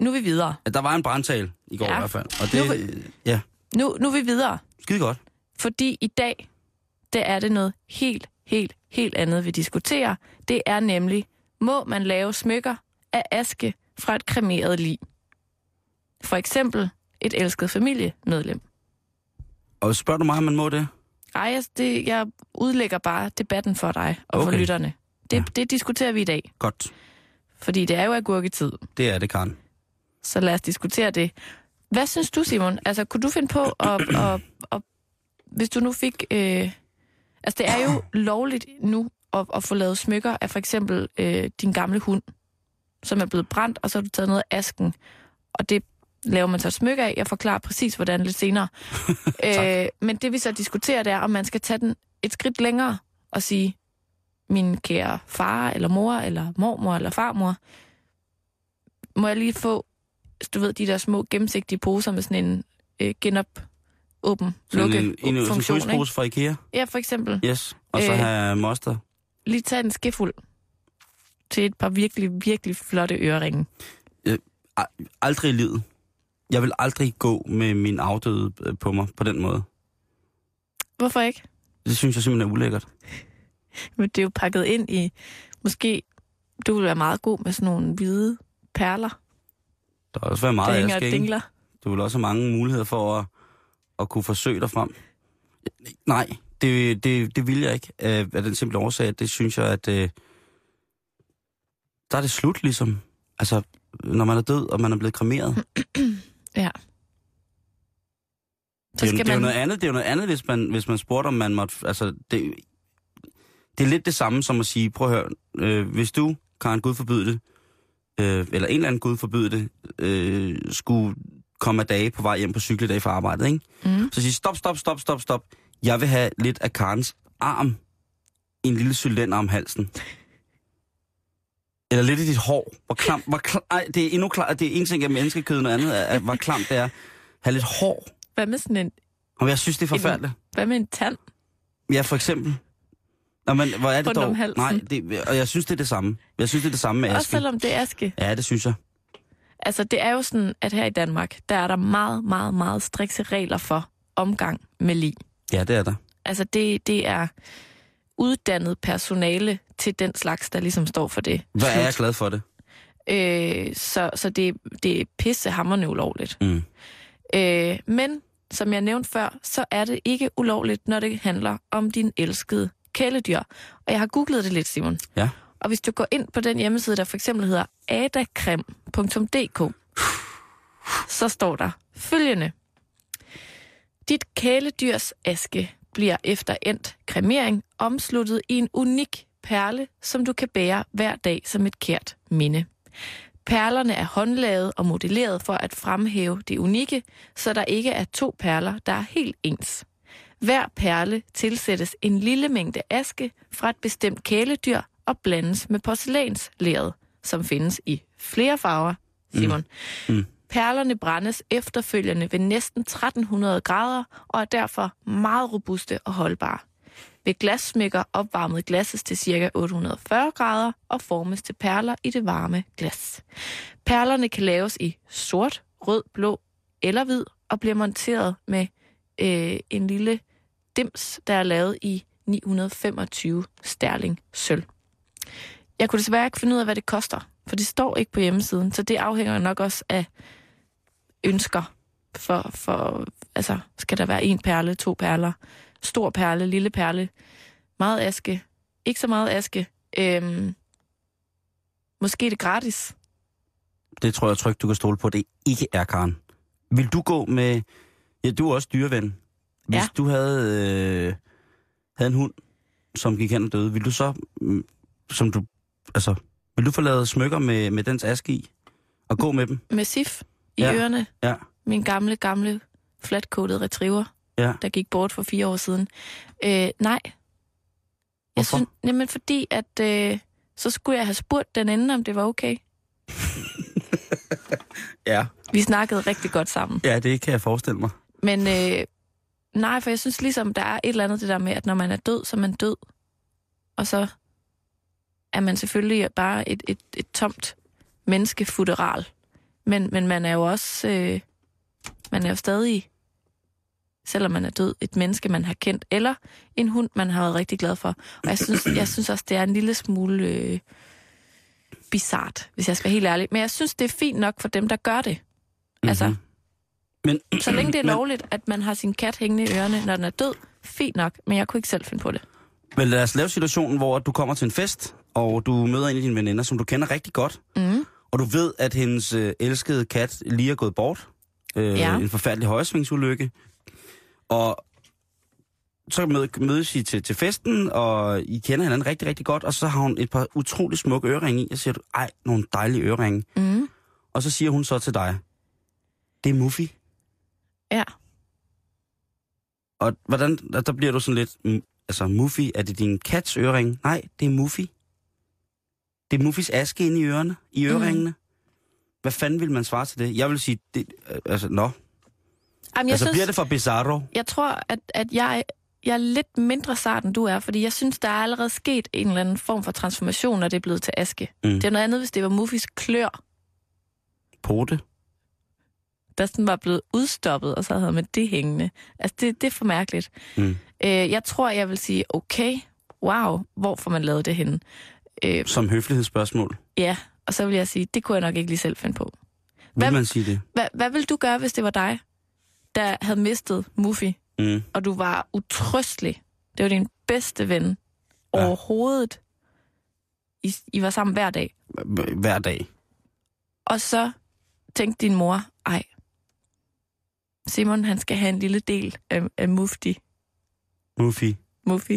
Nu er vi videre. Der var en brandtal i går Ja. i hvert fald. Og Nu det, ja, Nu, nu er vi videre. skide godt. Fordi i dag, der er det noget helt, helt, helt andet, vi diskuterer. Det er nemlig, må man lave smykker af aske fra et kremeret lig? For eksempel et elsket familiemedlem. Og spørger du mig, om man må det? Ej, jeg, det, jeg udlægger bare debatten for dig og okay. for lytterne. Det, Ja. det diskuterer vi i dag, Godt. fordi det er jo agurketid. Det er det, Karen. Så lad os diskutere det. Hvad synes du, Simon? Altså, kunne du finde på at... at, at hvis du nu fik... Øh, altså, det er jo lovligt nu at, at få lavet smykker af for eksempel øh, din gamle hund, som er blevet brændt, og så har du taget noget af asken, og det laver man så et smykke af. Jeg forklarer præcis, hvordan lidt senere. øh, men det vi så diskuterer, det er, om man skal tage den et skridt længere og sige, min kære far, eller mor, eller mormor, eller farmor, må jeg lige få, du ved, de der små gennemsigtige poser med sådan en øh, genop, åben, Sådan lukke en, en, en funktion, ikke? frysepose fra Ikea. Ja, for eksempel. Yes. Og så Øh. have moster. Lige tage en skefuld til et par virkelig, virkelig flotte øreringe. Aldrig i livet. Jeg vil aldrig gå med min afdøde øh, på mig på den måde. Hvorfor ikke? Det synes jeg simpelthen er ulækkert. Men det er jo pakket ind i, måske du vil være meget god med sådan nogle hvide perler, Der vil også være der meget hænger aske, dingler. Du vil også have mange muligheder for at, at kunne forsøge dig frem. Nej, det, det, det vil jeg ikke. Af af den simple årsag, at det synes jeg, at øh, der er det slut ligesom. Altså, når man er død, og man er blevet kremeret. Ja. Så det, er, det, er jo noget andet, det er jo noget andet, hvis man, hvis man spurgte, om man måtte... Altså, det, det er lidt det samme som at sige, prøv at høre, øh, hvis du, Karen Gud forbyde det, øh, eller en eller anden Gud forbyde det, øh, skulle komme af dage på vej hjem på cykeldag fra arbejdet, ikke? Mm. Så sige, stop, stop, stop, stop, stop. Jeg vil have lidt af Karens arm i en lille cylinder om halsen. Eller lidt i dit hår. Hvor klam, hvor klam, ej, det er endnu klart, det er en ting af menneskekød, noget andet er, at hvor klamt det er. Ha' lidt hår. Hvad med sådan en, Og jeg synes, det er forfærdeligt. hvad med en tand? Ja, for eksempel. Nå, men hvor er det dog? Nej, det, og jeg synes, det er det samme. Jeg synes, det er det samme med Også Aske. selvom det er aske. Ja, det synes jeg. Altså, det er jo sådan, at her i Danmark, der er der meget, meget, meget strikse regler for omgang med lig. Ja, det er der. Altså, det, det er uddannet personale til den slags, der ligesom står for det. Hvor er jeg glad for det. Øh, så så det, det er pissehammerende ulovligt. Mm. Øh, men, som jeg nævnte før, så er det ikke ulovligt, når det handler om din elskede kæledyr. Og jeg har googlet det lidt, Simon. Ja. Og hvis du går ind på den hjemmeside, der for eksempel hedder adakrem.dk, så står der følgende. Dit kæledyrs aske bliver efter endt kremering omsluttet i en unik perle, som du kan bære hver dag som et kært minde. Perlerne er håndlavet og modelleret for at fremhæve det unikke, så der ikke er to perler, der er helt ens. Hver perle tilsættes en lille mængde aske fra et bestemt kæledyr og blandes med porcelænslæret, som findes i flere farver, Simon. Mm. Mm. Perlerne brændes efterfølgende ved næsten 1300 grader og er derfor meget robuste og holdbare. Ved glassmækker opvarmet glasses til ca. 840 grader og formes til perler i det varme glas. Perlerne kan laves i sort, rød, blå eller hvid og bliver monteret med øh, en lille dims, der er lavet i 925 sterling sølv. Jeg kunne desværre ikke finde ud af, hvad det koster, for det står ikke på hjemmesiden, så det afhænger nok også af ønsker for, for altså, skal der være en perle, to perler, stor perle, lille perle, meget aske, ikke så meget aske, øhm, måske det gratis. Det tror jeg trygt, du kan stole på, det ikke er, Karen. Vil du gå med... Ja, du er også dyreven. Hvis Ja. du havde, øh, havde en hund, som gik hen og døde, vil du så... mm, Som du, altså, vil du få lavet smykker med, med dens aske i? Og gå med dem? Med sif i Ja. ørerne. Ja. Min gamle, gamle, flatcoated retriever, Ja. der gik bort for fire år siden. Øh, nej. Jeg Hvorfor? synes, jamen fordi, at øh, så skulle jeg have spurgt den anden, om det var okay. Ja. Vi snakkede rigtig godt sammen. Ja, det kan jeg forestille mig. Men øh, nej, for jeg synes ligesom, der er et eller andet det der med, at når man er død, så er man død. Og så er man selvfølgelig bare et, et, et tomt menneskefutteral. Men, men man er jo også, øh, man er jo stadig, selvom man er død, et menneske, man har kendt, eller en hund, man har været rigtig glad for. Og jeg synes, jeg synes også, det er en lille smule øh, bizart, hvis jeg skal være helt ærlig. Men jeg synes, det er fint nok for dem, der gør det. Mm-hmm. Altså. Men, så længe det er men- lovligt, at man har sin kat hængende i ørerne, når den er død, fint nok, men jeg kunne ikke selv finde på det. Men lad os lave situationen, hvor du kommer til en fest, og du møder en af dine veninder, som du kender rigtig godt, Mm. Og du ved, at hendes øh, elskede kat lige er gået bort. Øh, Ja. En forfærdelig højsvingsulykke. Og så mød, mødes I til, til festen, og I kender hinanden rigtig, rigtig godt, og så har hun et par utrolig smukke øreringe i, og siger du, ej, nogle dejlige øreringe. Mm. Og så siger hun så til dig, det er Muffy. Ja. Og hvordan, der bliver du sådan lidt, altså Muffy, er det din kats ørering? Nej, det er Muffy. Det er Muffys aske inde i ørerne, i øreringene. Mm. Hvad fanden vil man svare til det? Jeg vil sige, det, øh, altså, nå. Jamen, jeg, altså, synes, bliver det for bizarro? jeg tror, at, at jeg, jeg er lidt mindre sart, end du er, fordi jeg synes, der er allerede sket en eller anden form for transformation, når det er blevet til aske. Mm. Det er noget andet, hvis det var Muffis klør. Pote? der sådan var blevet udstoppet, og så havde man det hængende. Altså, det, det er for mærkeligt. Mm. Øh, jeg tror, jeg vil sige, okay, wow, hvor får man lavet det henne? Øh, Som høflighedsspørgsmål. ja, og så vil jeg sige, det kunne jeg nok ikke lige selv finde på. Vil Hvad- man sige det? Hvad, hvad vil du gøre, hvis det var dig, der havde mistet Muffy, Mm. og du var utrøstelig? Det var din bedste ven Ja. overhovedet. I, I var sammen hver dag. Hver dag. Og så tænkte din mor, ej, Simon han skal have en lille del af, af Mufti, Muffy. Muffy.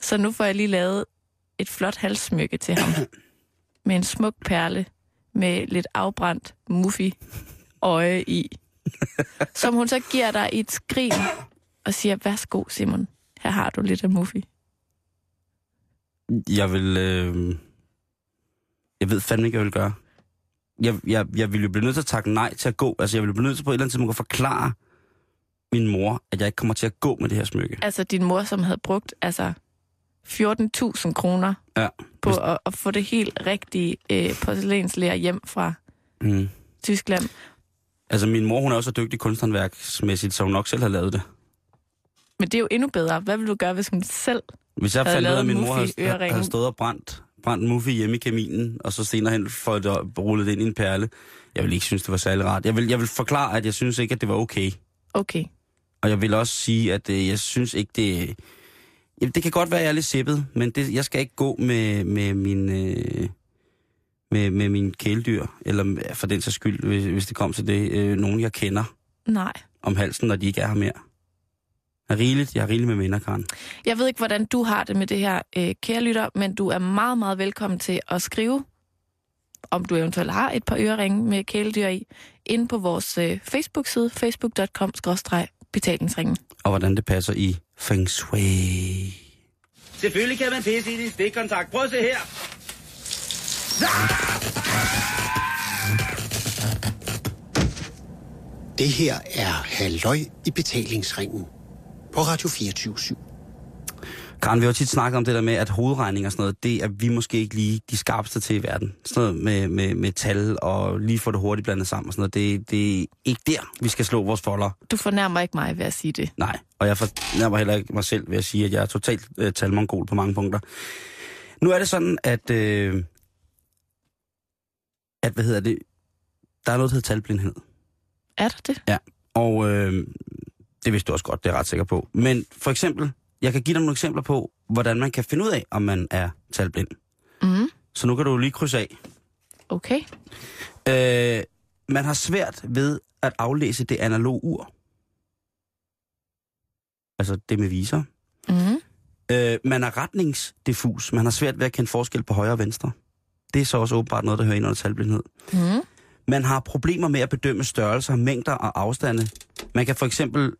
Så nu får jeg lige lavet et flot halssmykke til ham. med en smuk perle med lidt afbrændt Muffy øje i. som hun så giver dig i et skrin og siger, værsgo Simon, her har du lidt af Muffy. Jeg vil... Øh... Jeg ved fandme ikke, hvad jeg vil gøre. Jeg, jeg, jeg ville jo blive nødt til at takke nej til at gå. Altså, jeg ville blive nødt til på et eller andet tidspunkt at forklare min mor, at jeg ikke kommer til at gå med det her smykke. Altså din mor, som havde brugt altså 14.000 kroner Ja. på at, at få det helt rigtige øh, porcelænslærer hjem fra Mm. Tyskland. Altså, min mor, hun er også så dygtig kunsthåndværksmæssigt, så hun nok selv har lavet det. Men det er jo endnu bedre. Hvad vil du gøre, hvis hun selv... Hvis jeg fandt ud af, at min mor havde, havde stået og brændt, brændt Muffy hjemme i kaminen, og så senere hen fået det rullet det ind i en perle, jeg ville ikke synes, det var særlig rart. Jeg vil, jeg vil forklare, at jeg synes ikke, at det var okay. Okay. Og jeg vil også sige, at øh, jeg synes ikke, det... Jamen, det kan godt være, at jeg er lidt sippet, men det, jeg skal ikke gå med, med min... Øh, med, med min kæledyr, eller for den sags skyld, hvis, hvis det kom til det, øh, nogen jeg kender Nej. om halsen, når de ikke er her mere. Jeg er rigeligt, jeg er rigeligt med venner, Karen. Jeg ved ikke, hvordan du har det med det her, øh, kære lytter, men du er meget, meget velkommen til at skrive, om du eventuelt har et par øreringe med kæledyr i, inde på vores øh, Facebook-side, facebook.com-betalingsringen. Og hvordan det passer i Feng Shui. Selvfølgelig kan man pisse i din stikkontakt. Prøv at se her. Det her er Halløj i betalingsringen på Radio 24 Karen, vi har jo tit snakket om det der med, at hovedregning og sådan noget, det er vi måske ikke lige de skarpeste til i verden. Sådan noget med, med, med tal og lige få det hurtigt blandet sammen og sådan noget, det, det er ikke der, vi skal slå vores folder. Du fornærmer ikke mig ved at sige det. Nej, og jeg fornærmer heller ikke mig selv ved at sige, at jeg er totalt øh, talmongol på mange punkter. Nu er det sådan, at, øh, at hvad hedder det, der er noget, der hedder talblindhed. Er der det? Og øh, det vidste du også godt, det er jeg ret sikker på. Men for eksempel, jeg kan give dig nogle eksempler på, hvordan man kan finde ud af, om man er talblind. Mm. Så nu kan du lige krydse af. Okay. Øh, man har svært ved at aflæse det analoge ur. Altså det med viser. Mm. Øh, man er retningsdiffus. Man har svært ved at kende forskel på højre og venstre. Det er så også åbenbart noget, der hører ind under talblindhed. Mm. Man har problemer med at bedømme størrelser, mængder og afstande. Man kan for eksempel,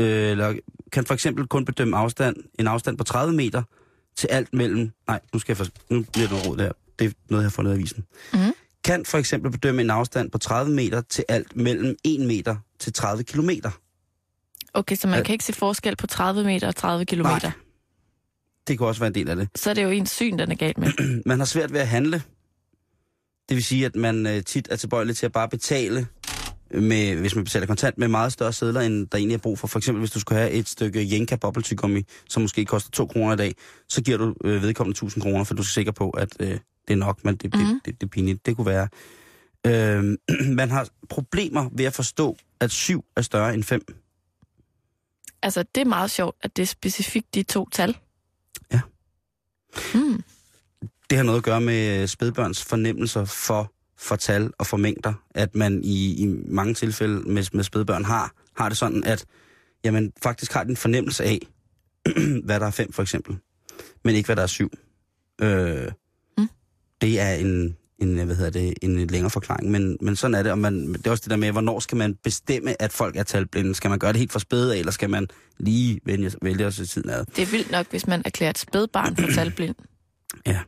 øh, eller kan for eksempel kun bedømme afstand, en afstand på 30 meter til alt mellem... Nej, nu, skal jeg for, nu bliver det noget råd der. Det er noget, jeg har fundet af avisen. Mhm. Kan for eksempel bedømme en afstand på 30 meter til alt mellem 1 meter til 30 kilometer. Okay, så man Øh. kan ikke se forskel på 30 meter og 30 kilometer. Det kunne også være en del af det. Så er det jo ens syn, den er galt med. Man har svært ved at handle. Det vil sige, at man øh, tit er tilbøjelig til at bare betale, med, hvis man betaler kontant, med meget større sedler, end der egentlig er brug for. For eksempel, hvis du skulle have et stykke Jenka bobbeltygummi, som måske koster 2 kroner i dag, så giver du øh, vedkommende 1000 kroner, for du er sikker på, at øh, det er nok, men det, mm. det, Mhm. det, det er pinligt. Det kunne være. Øh, man har problemer ved at forstå, at 7 er større end 5. Altså, det er meget sjovt, at det er specifikt de to tal. Ja. Mm. det har noget at gøre med spædbørns fornemmelser for, for tal og for mængder. At man i, i mange tilfælde med, med spædbørn har, har det sådan, at jamen, faktisk har de en fornemmelse af, hvad der er fem for eksempel, men ikke hvad der er syv. Øh, Mm. Det er en, en, hvad hedder det, en længere forklaring, men, men sådan er det. Og man, det er også det der med, hvornår skal man bestemme, at folk er talblinde? Skal man gøre det helt fra spæde af, eller skal man lige vælge, vælge os tiden ad? Det er vildt nok, hvis man erklærer et spædbarn for talblind. Ja.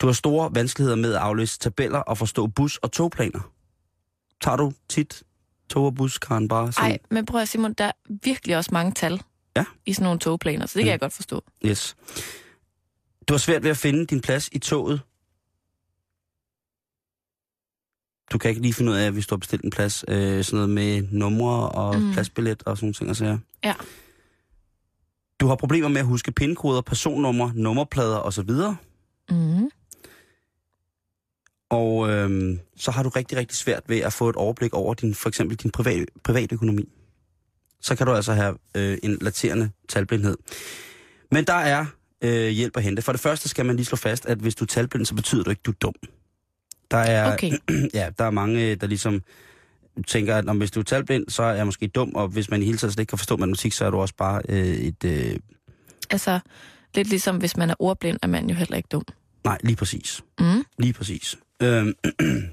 Du har store vanskeligheder med at aflæse tabeller og forstå bus- og togplaner. Tager du tit tog og bus, Karen, bare sådan? Nej, men prøv at Simon, der er virkelig også mange tal Ja. i sådan nogle togplaner, så det kan Mm. jeg godt forstå. Yes. Du har svært ved at finde din plads i toget. du kan ikke lige finde ud af, hvis du har bestilt en plads, øh, sådan noget med numre og Mm. pladsbillet og sådan nogle ting og sager. Ja. Du har problemer med at huske pindkoder, personnumre, nummerplader osv. Mm. Og øhm, så har du rigtig, rigtig svært ved at få et overblik over din, for eksempel din privat, privatøkonomi. Så kan du altså have øh, en laterende talblindhed. Men der er øh, hjælp at hente. For det første skal man lige slå fast, at hvis du er talblind, så betyder du ikke, at du er dum. Der er, Okay. ja, der er mange, der ligesom tænker, at om hvis du er talblind, så er jeg måske dum, og hvis man i hele taget slet ikke kan forstå matematik, så er du også bare øh, et... Øh, Altså, lidt ligesom hvis man er ordblind, er man jo heller ikke dum. nej, lige præcis. Mm. Lige præcis. Øhm,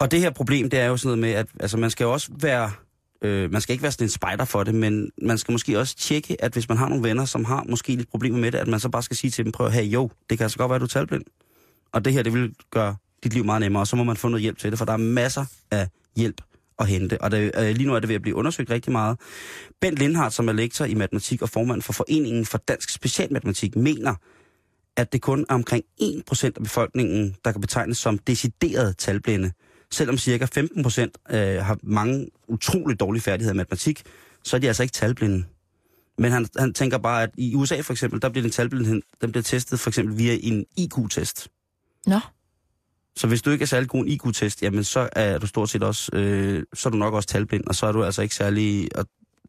og det her problem, det er jo sådan noget med, at altså, man skal jo også være... Øh, man skal ikke være sådan en spejder for det, men man skal måske også tjekke, at hvis man har nogle venner, som har måske lidt problemer med det, at man så bare skal sige til dem, prøv at have, jo, det kan altså godt være, at du er talblind. Og det her, det vil gøre dit liv meget nemmere, og så må man få noget hjælp til det, for der er masser af hjælp at hente. Og det, øh, lige nu er det ved at blive undersøgt rigtig meget. Bent Lindhardt, som er lektor i matematik og formand for Foreningen for Dansk Specialmatematik, mener, at det kun er omkring 1% af befolkningen, der kan betegnes som decideret talblinde. Selvom cirka 15% øh, har mange utrolig dårlige færdigheder i matematik, så er de altså ikke talblinde. Men han, han tænker bare, at i USA for eksempel, der bliver den talblindhed, den bliver testet for eksempel via en IQ-test. Nå, Så hvis du ikke er særlig god en IQ-test, jamen så er du stort set også, øh, så er du nok også talblind, og så er du altså ikke særlig, og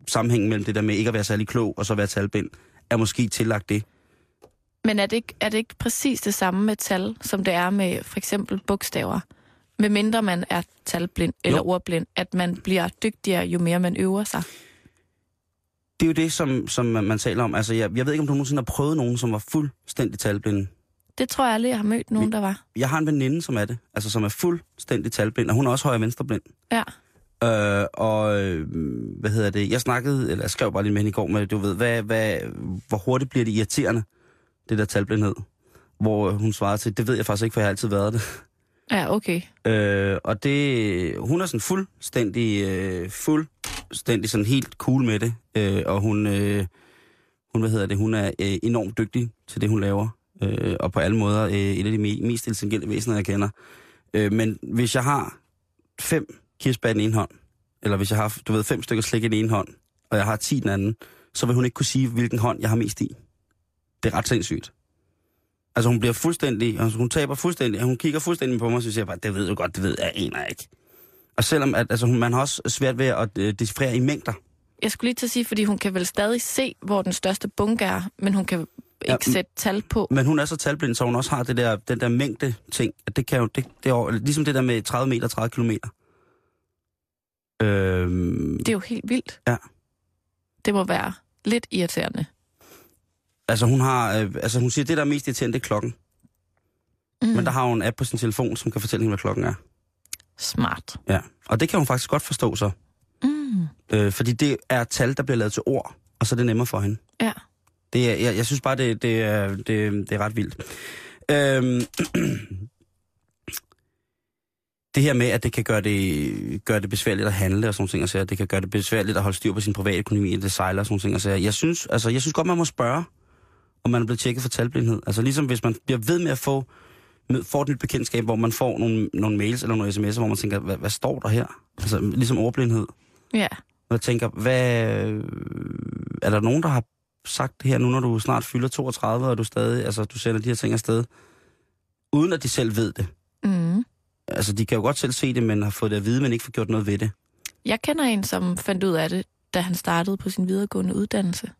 sammenhængen mellem det der med ikke at være særlig klog og så være talblind, er måske tillagt det. Men er det, ikke, er det ikke præcis det samme med tal, som det er med for eksempel bogstaver? Med mindre man er talblind eller Jo. ordblind, at man bliver dygtigere, jo mere man øver sig. Det er jo det, som, som man, taler om. Altså, jeg, jeg ved ikke, om du nogensinde har prøvet nogen, som var fuldstændig talblinde. Det tror jeg aldrig, jeg har mødt nogen, der var. Jeg har en veninde, som er det, altså som er fuldstændig talblind, og hun er også højre venstreblind. Ja. Øh, og øh, hvad hedder det? Jeg snakkede, eller jeg skrev bare lige med hende i går, med, du ved, hvad, hvad, hvor hurtigt bliver det irriterende, det der talblindhed? Hvor hun svarede til, det ved jeg faktisk ikke, for jeg har altid været det. Ja, okay. Øh, og det, hun er sådan fuldstændig, øh, fuldstændig sådan helt cool med det. Øh, og hun, øh, hun, hvad hedder det, hun er øh, enormt dygtig til det, hun laver. Øh, og på alle måder øh, et af de me- mest intelligente væsener, jeg kender. Øh, men hvis jeg har fem kirsebær i den ene hånd, eller hvis jeg har, du ved, fem stykker slik i den ene hånd, og jeg har ti i den anden, så vil hun ikke kunne sige, hvilken hånd jeg har mest i. Det er ret sindssygt. Altså hun bliver fuldstændig, altså hun taber fuldstændig, hun kigger fuldstændig på mig, og så siger jeg bare, det ved du godt, det ved jeg, aner jeg ikke. Og selvom, at, altså hun, man har også svært ved at øh, decifrere i mængder. Jeg skulle lige til at sige, fordi hun kan vel stadig se, hvor den største bunke er, men hun kan ikke Ja, sætte tal på. Men hun er så talblind, så hun også har det der, den der mængde ting, at det kan jo, det, det er, ligesom det der med 30 meter, 30 kilometer. Øhm, Det er jo helt vildt. Ja. Det må være lidt irriterende. Altså hun har, øh, altså hun siger, det der er mest irriterende, det er klokken. Mm. Men der har hun en app på sin telefon, som kan fortælle hende, hvad klokken er. Smart. Ja, og det kan hun faktisk godt forstå så. Mm. Øh, fordi det er tal, der bliver lavet til ord, og så er det nemmere for hende. Ja. Det er, jeg, jeg synes bare, det, det, er, det, det er ret vildt. Øhm, det her med, at det kan gøre det, gøre det besværligt at handle og sådan ting, og så det kan gøre det besværligt at holde styr på sin private økonomi, det sejler og sådan ting, og så jeg synes, altså, jeg synes godt, man må spørge, om man er blevet tjekket for talblindhed. Altså ligesom hvis man bliver ved med at få, får et nyt bekendtskab, hvor man får nogle, nogle mails eller nogle sms'er, hvor man tænker, hvad, hvad står der her? Altså ligesom ordblindhed. Ja. Og jeg tænker, hvad, er der nogen, der har sagt det her nu, når du snart fylder 32, og du stadig, altså du sender de her ting afsted, uden at de selv ved det? Mm. Altså, de kan jo godt selv se det, men har fået det at vide, men ikke får gjort noget ved det. Jeg kender en, som fandt ud af det, da han startede på sin videregående uddannelse.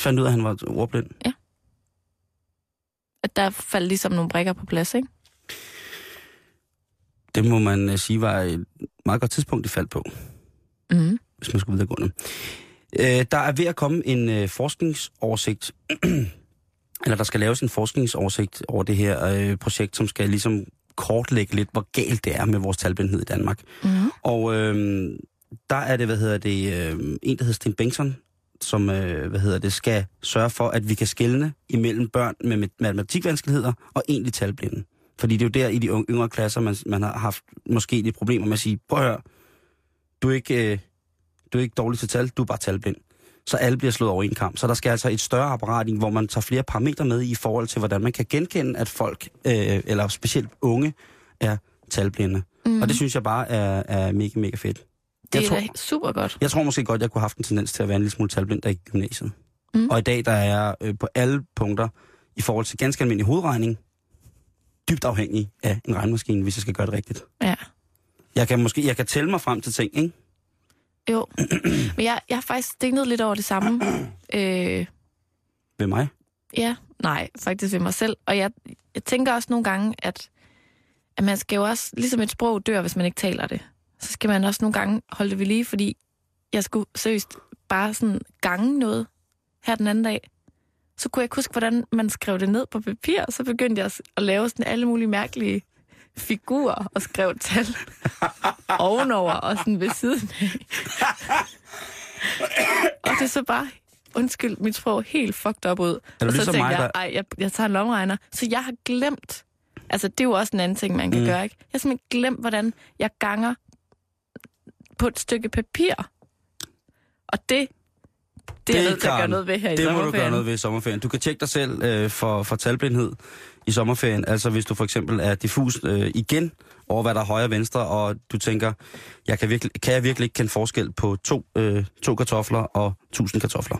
Fandt ud af, at han var ordblind. At der faldt ligesom nogle brikker på plads, ikke? Det må man uh, sige var et meget godt tidspunkt, de faldt på, Mm. hvis man skulle videregående. Uh, der er ved at komme en uh, forskningsoversigt, eller der skal laves en forskningsoversigt over det her uh, projekt, som skal ligesom kortlægge lidt, hvor galt det er med vores talblindhed i Danmark. Mm. Og øh, der er det, hvad hedder det, øh, en, der hedder Sten Bengtsson, som, øh, hvad hedder det, skal sørge for, at vi kan skelne imellem børn med mat- matematikvanskeligheder og egentlig talblinde. Fordi det er jo der i de yng- yngre klasser, man, man har haft måske lidt problemer med at sige, prøv at høre, du er ikke, øh, du er ikke dårlig til tal, du er bare talblind. Så alle bliver slået over i en kamp. Så der skal altså et større apparat, hvor man tager flere parametre med i forhold til, hvordan man kan genkende, at folk, øh, eller specielt unge, er talblinde. Mm. Og det synes jeg bare er, er mega, mega fedt. Det jeg er tror- super godt. Jeg tror måske godt, jeg kunne have haft en tendens til at være en lille smule talblind, der i gymnasiet. Mm. Og i dag, der er jeg øh, på alle punkter, i forhold til ganske almindelig hovedregning, dybt afhængig af en regnmaskine, hvis jeg skal gøre det rigtigt. Ja. Jeg kan måske jeg kan tælle mig frem til ting, ikke? Jo. Men jeg, jeg har faktisk stiknet lidt over det samme. Øh, Ved mig. ja, nej, faktisk ved mig selv. Og jeg, jeg tænker også nogle gange, at, at man skal jo også, ligesom et sprog dør, hvis man ikke taler det, så skal man også nogle gange holde det ved lige, fordi jeg skulle seriøst bare sådan gange noget her den anden dag. Så kunne jeg ikke huske, hvordan man skrev det ned på papir, og så begyndte jeg at lave sådan alle mulige mærkelige figurer og skrev tal ovenover og sådan ved siden af. og det så bare, undskyld, mit sprog helt fucked op ud. Er og så ligesom tænkte mig, jeg, der- ej, jeg, jeg tager en lomregner. Så jeg har glemt, altså det er jo også en anden ting, man kan mm. gøre, ikke? Jeg har simpelthen glemt, hvordan jeg ganger på et stykke papir. Og det, det er nødt til at gøre Karen, noget ved her i Det må du sommerferien. gøre noget ved i sommerferien. Du kan tjekke dig selv øh, for, for talblindhed i sommerferien. Altså hvis du for eksempel er diffus øh, igen over, hvad der er højre og venstre, og du tænker, jeg kan, virkelig, kan jeg virkelig ikke kende forskel på to, øh, to kartofler og tusind kartofler?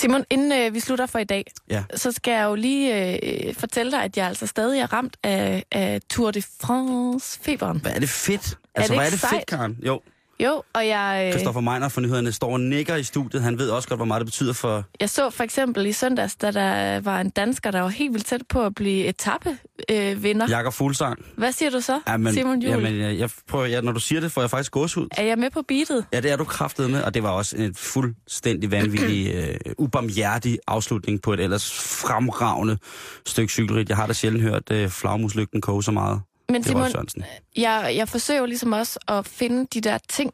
Simon, inden øh, vi slutter for i dag, Ja. så skal jeg jo lige øh, fortælle dig, at jeg altså stadig er ramt af, af Tour de France-feberen. Hvad er det fedt? det Altså, hvad er det fedt? Karen? Jo, Jo, og jeg, øh, Christoffer Meiner fra Nyhederne står og nikker i studiet. Han ved også godt, hvor meget det betyder for... jeg så for eksempel i søndags, da der var en dansker, der var helt vildt tæt på at blive etappe øh, vinder. Jakob Fuglsang. Hvad siger du så, Jamen, Simon Juhl? jamen, jeg, jeg prøver, ja, når du siger det, får jeg faktisk gås ud. Er jeg med på beatet? Ja, det er du kraftet med, og det var også en fuldstændig vanvittig, øh, ubarmhjertig afslutning på et ellers fremragende stykke cykelrit. Jeg har da sjældent hørt øh, flagmuslygten koge så meget. Men Simon, Sørensen. jeg, jeg forsøger ligesom også at finde de der ting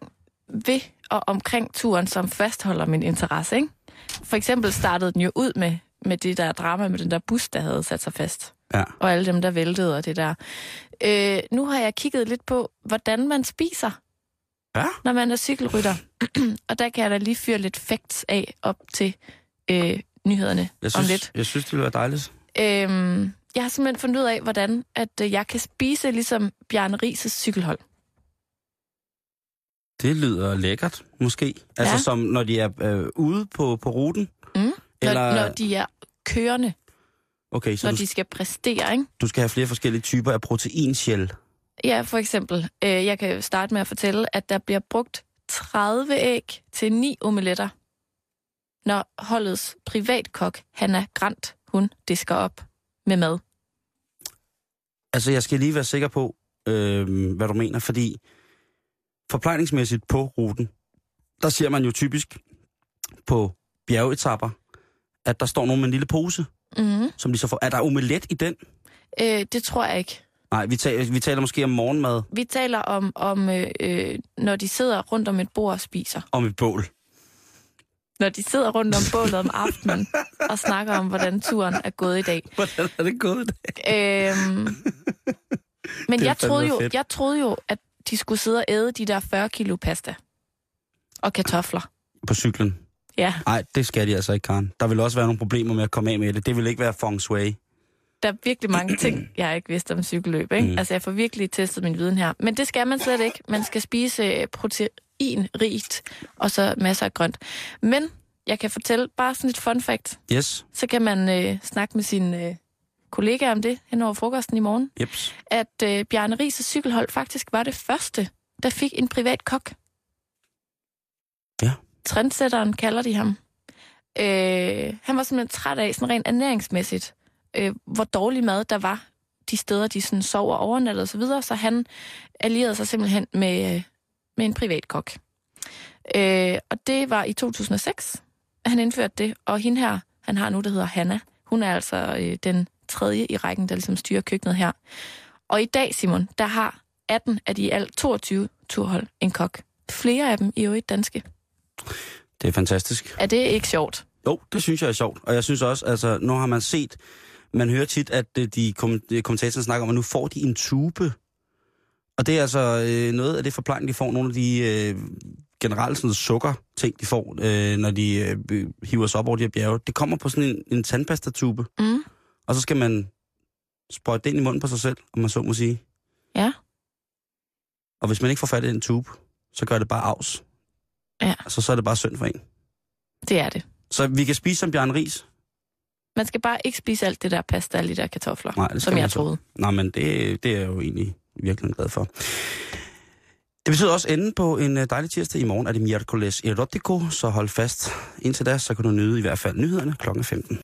ved og omkring turen, som fastholder min interesse. Ikke? For eksempel startede den jo ud med, med det der drama med den der bus, der havde sat sig fast. Ja. Og alle dem, der væltede og det der. Øh, nu har jeg kigget lidt på, hvordan man spiser, Ja. når man er cykelrytter. og der kan jeg da lige fyre lidt facts af op til øh, nyhederne Jeg om synes, lidt. jeg synes, det ville være dejligt. Øhm, jeg har simpelthen fundet ud af, hvordan at øh, jeg kan spise ligesom Bjarne Rises cykelhold. Det lyder lækkert, måske. Altså Ja. som når de er øh, ude på, på ruten. Mm. Når, Eller, når de er kørende, okay, så når du, de skal præstere, ikke? du skal have flere forskellige typer af proteinshell. Ja, for eksempel. Øh, jeg kan starte med at fortælle, at der bliver brugt 30 æg til 9 omeletter, når holdets privatkok, Hanna Grant, hun disker op med mad. Altså, jeg skal lige være sikker på, øh, hvad du mener, fordi forplejningsmæssigt på ruten, der ser man jo typisk på bjergetapper, at der står nogen med en lille pose, Mm. som de så får. Er der omelet i den? Øh, det tror jeg ikke. Nej, vi taler, vi taler måske om morgenmad Vi taler om, om øh, øh, når de sidder rundt om et bord og spiser. om et bål. Når de sidder rundt om bålet om aftenen og snakker om, hvordan turen er gået i dag. Hvordan er det gået? Øhm, men jeg troede, jo, fedt. jeg troede jo, at de skulle sidde og æde de der 40 kilo pasta. Og kartofler. På cyklen. Ja, Nej, det skal de altså ikke, Karen. Der vil også være nogle problemer med at komme af med det. Det vil ikke være feng shui. Der er virkelig mange ting, jeg ikke vidste om cykelløb. Ikke? Mm. Altså, jeg får virkelig testet min viden her. Men det skal man slet ikke. Man skal spise øh, proteinrigt, og så masser af grønt. Men jeg kan fortælle bare sådan et fun fact. Yes. Så kan man øh, snakke med sine øh, kollegaer om det hen over frokosten i morgen. Jeps. At øh, Bjarne Ries' cykelhold faktisk var det første, der fik en privat kok. Ja. Trendsætteren kalder de ham. Øh, han var simpelthen træt af, sådan rent ernæringsmæssigt, øh, hvor dårlig mad der var de steder, de sådan sov og overnattede osv., så, videre, så han allierede sig simpelthen med, øh, med en privat kok. Øh, og det var i 2006, at han indførte det, og hende her, han har nu, der hedder Hanna, hun er altså øh, den tredje i rækken, der ligesom styrer køkkenet her. Og i dag, Simon, der har 18 af de i alt 22 turhold en kok. Flere af dem i øvrigt danske. Det er fantastisk. Er det ikke sjovt? Jo, det synes jeg er sjovt. Og jeg synes også, altså, nu har man set, man hører tit, at øh, de kom- øh, kommentatorerne snakker om, at nu får de en tube. Og det er altså øh, noget af det forplejning, de får. Nogle af de øh, generelt sådan sukker ting, de får, øh, når de øh, hiver sig op over de her bjerge. Det kommer på sådan en, en tandpastatube. Mm. Og så skal man sprøjte det ind i munden på sig selv, om man så må sige. Og hvis man ikke får fat i den tube, så gør det bare afs. Ja. Altså, så er det bare synd for en. Det er det. Så vi kan spise som Bjørn Ris. Man skal bare ikke spise alt det der pasta og alle de der kartofler, Nej, det som jeg så. troede. Nej, men det, det er jeg jo egentlig virkelig glad for. Det betyder også enden på en øh, dejlig tirsdag. I morgen er det Miércoles Erotico, så hold fast. Indtil da, så kan du nyde i hvert fald nyhederne kl. 15.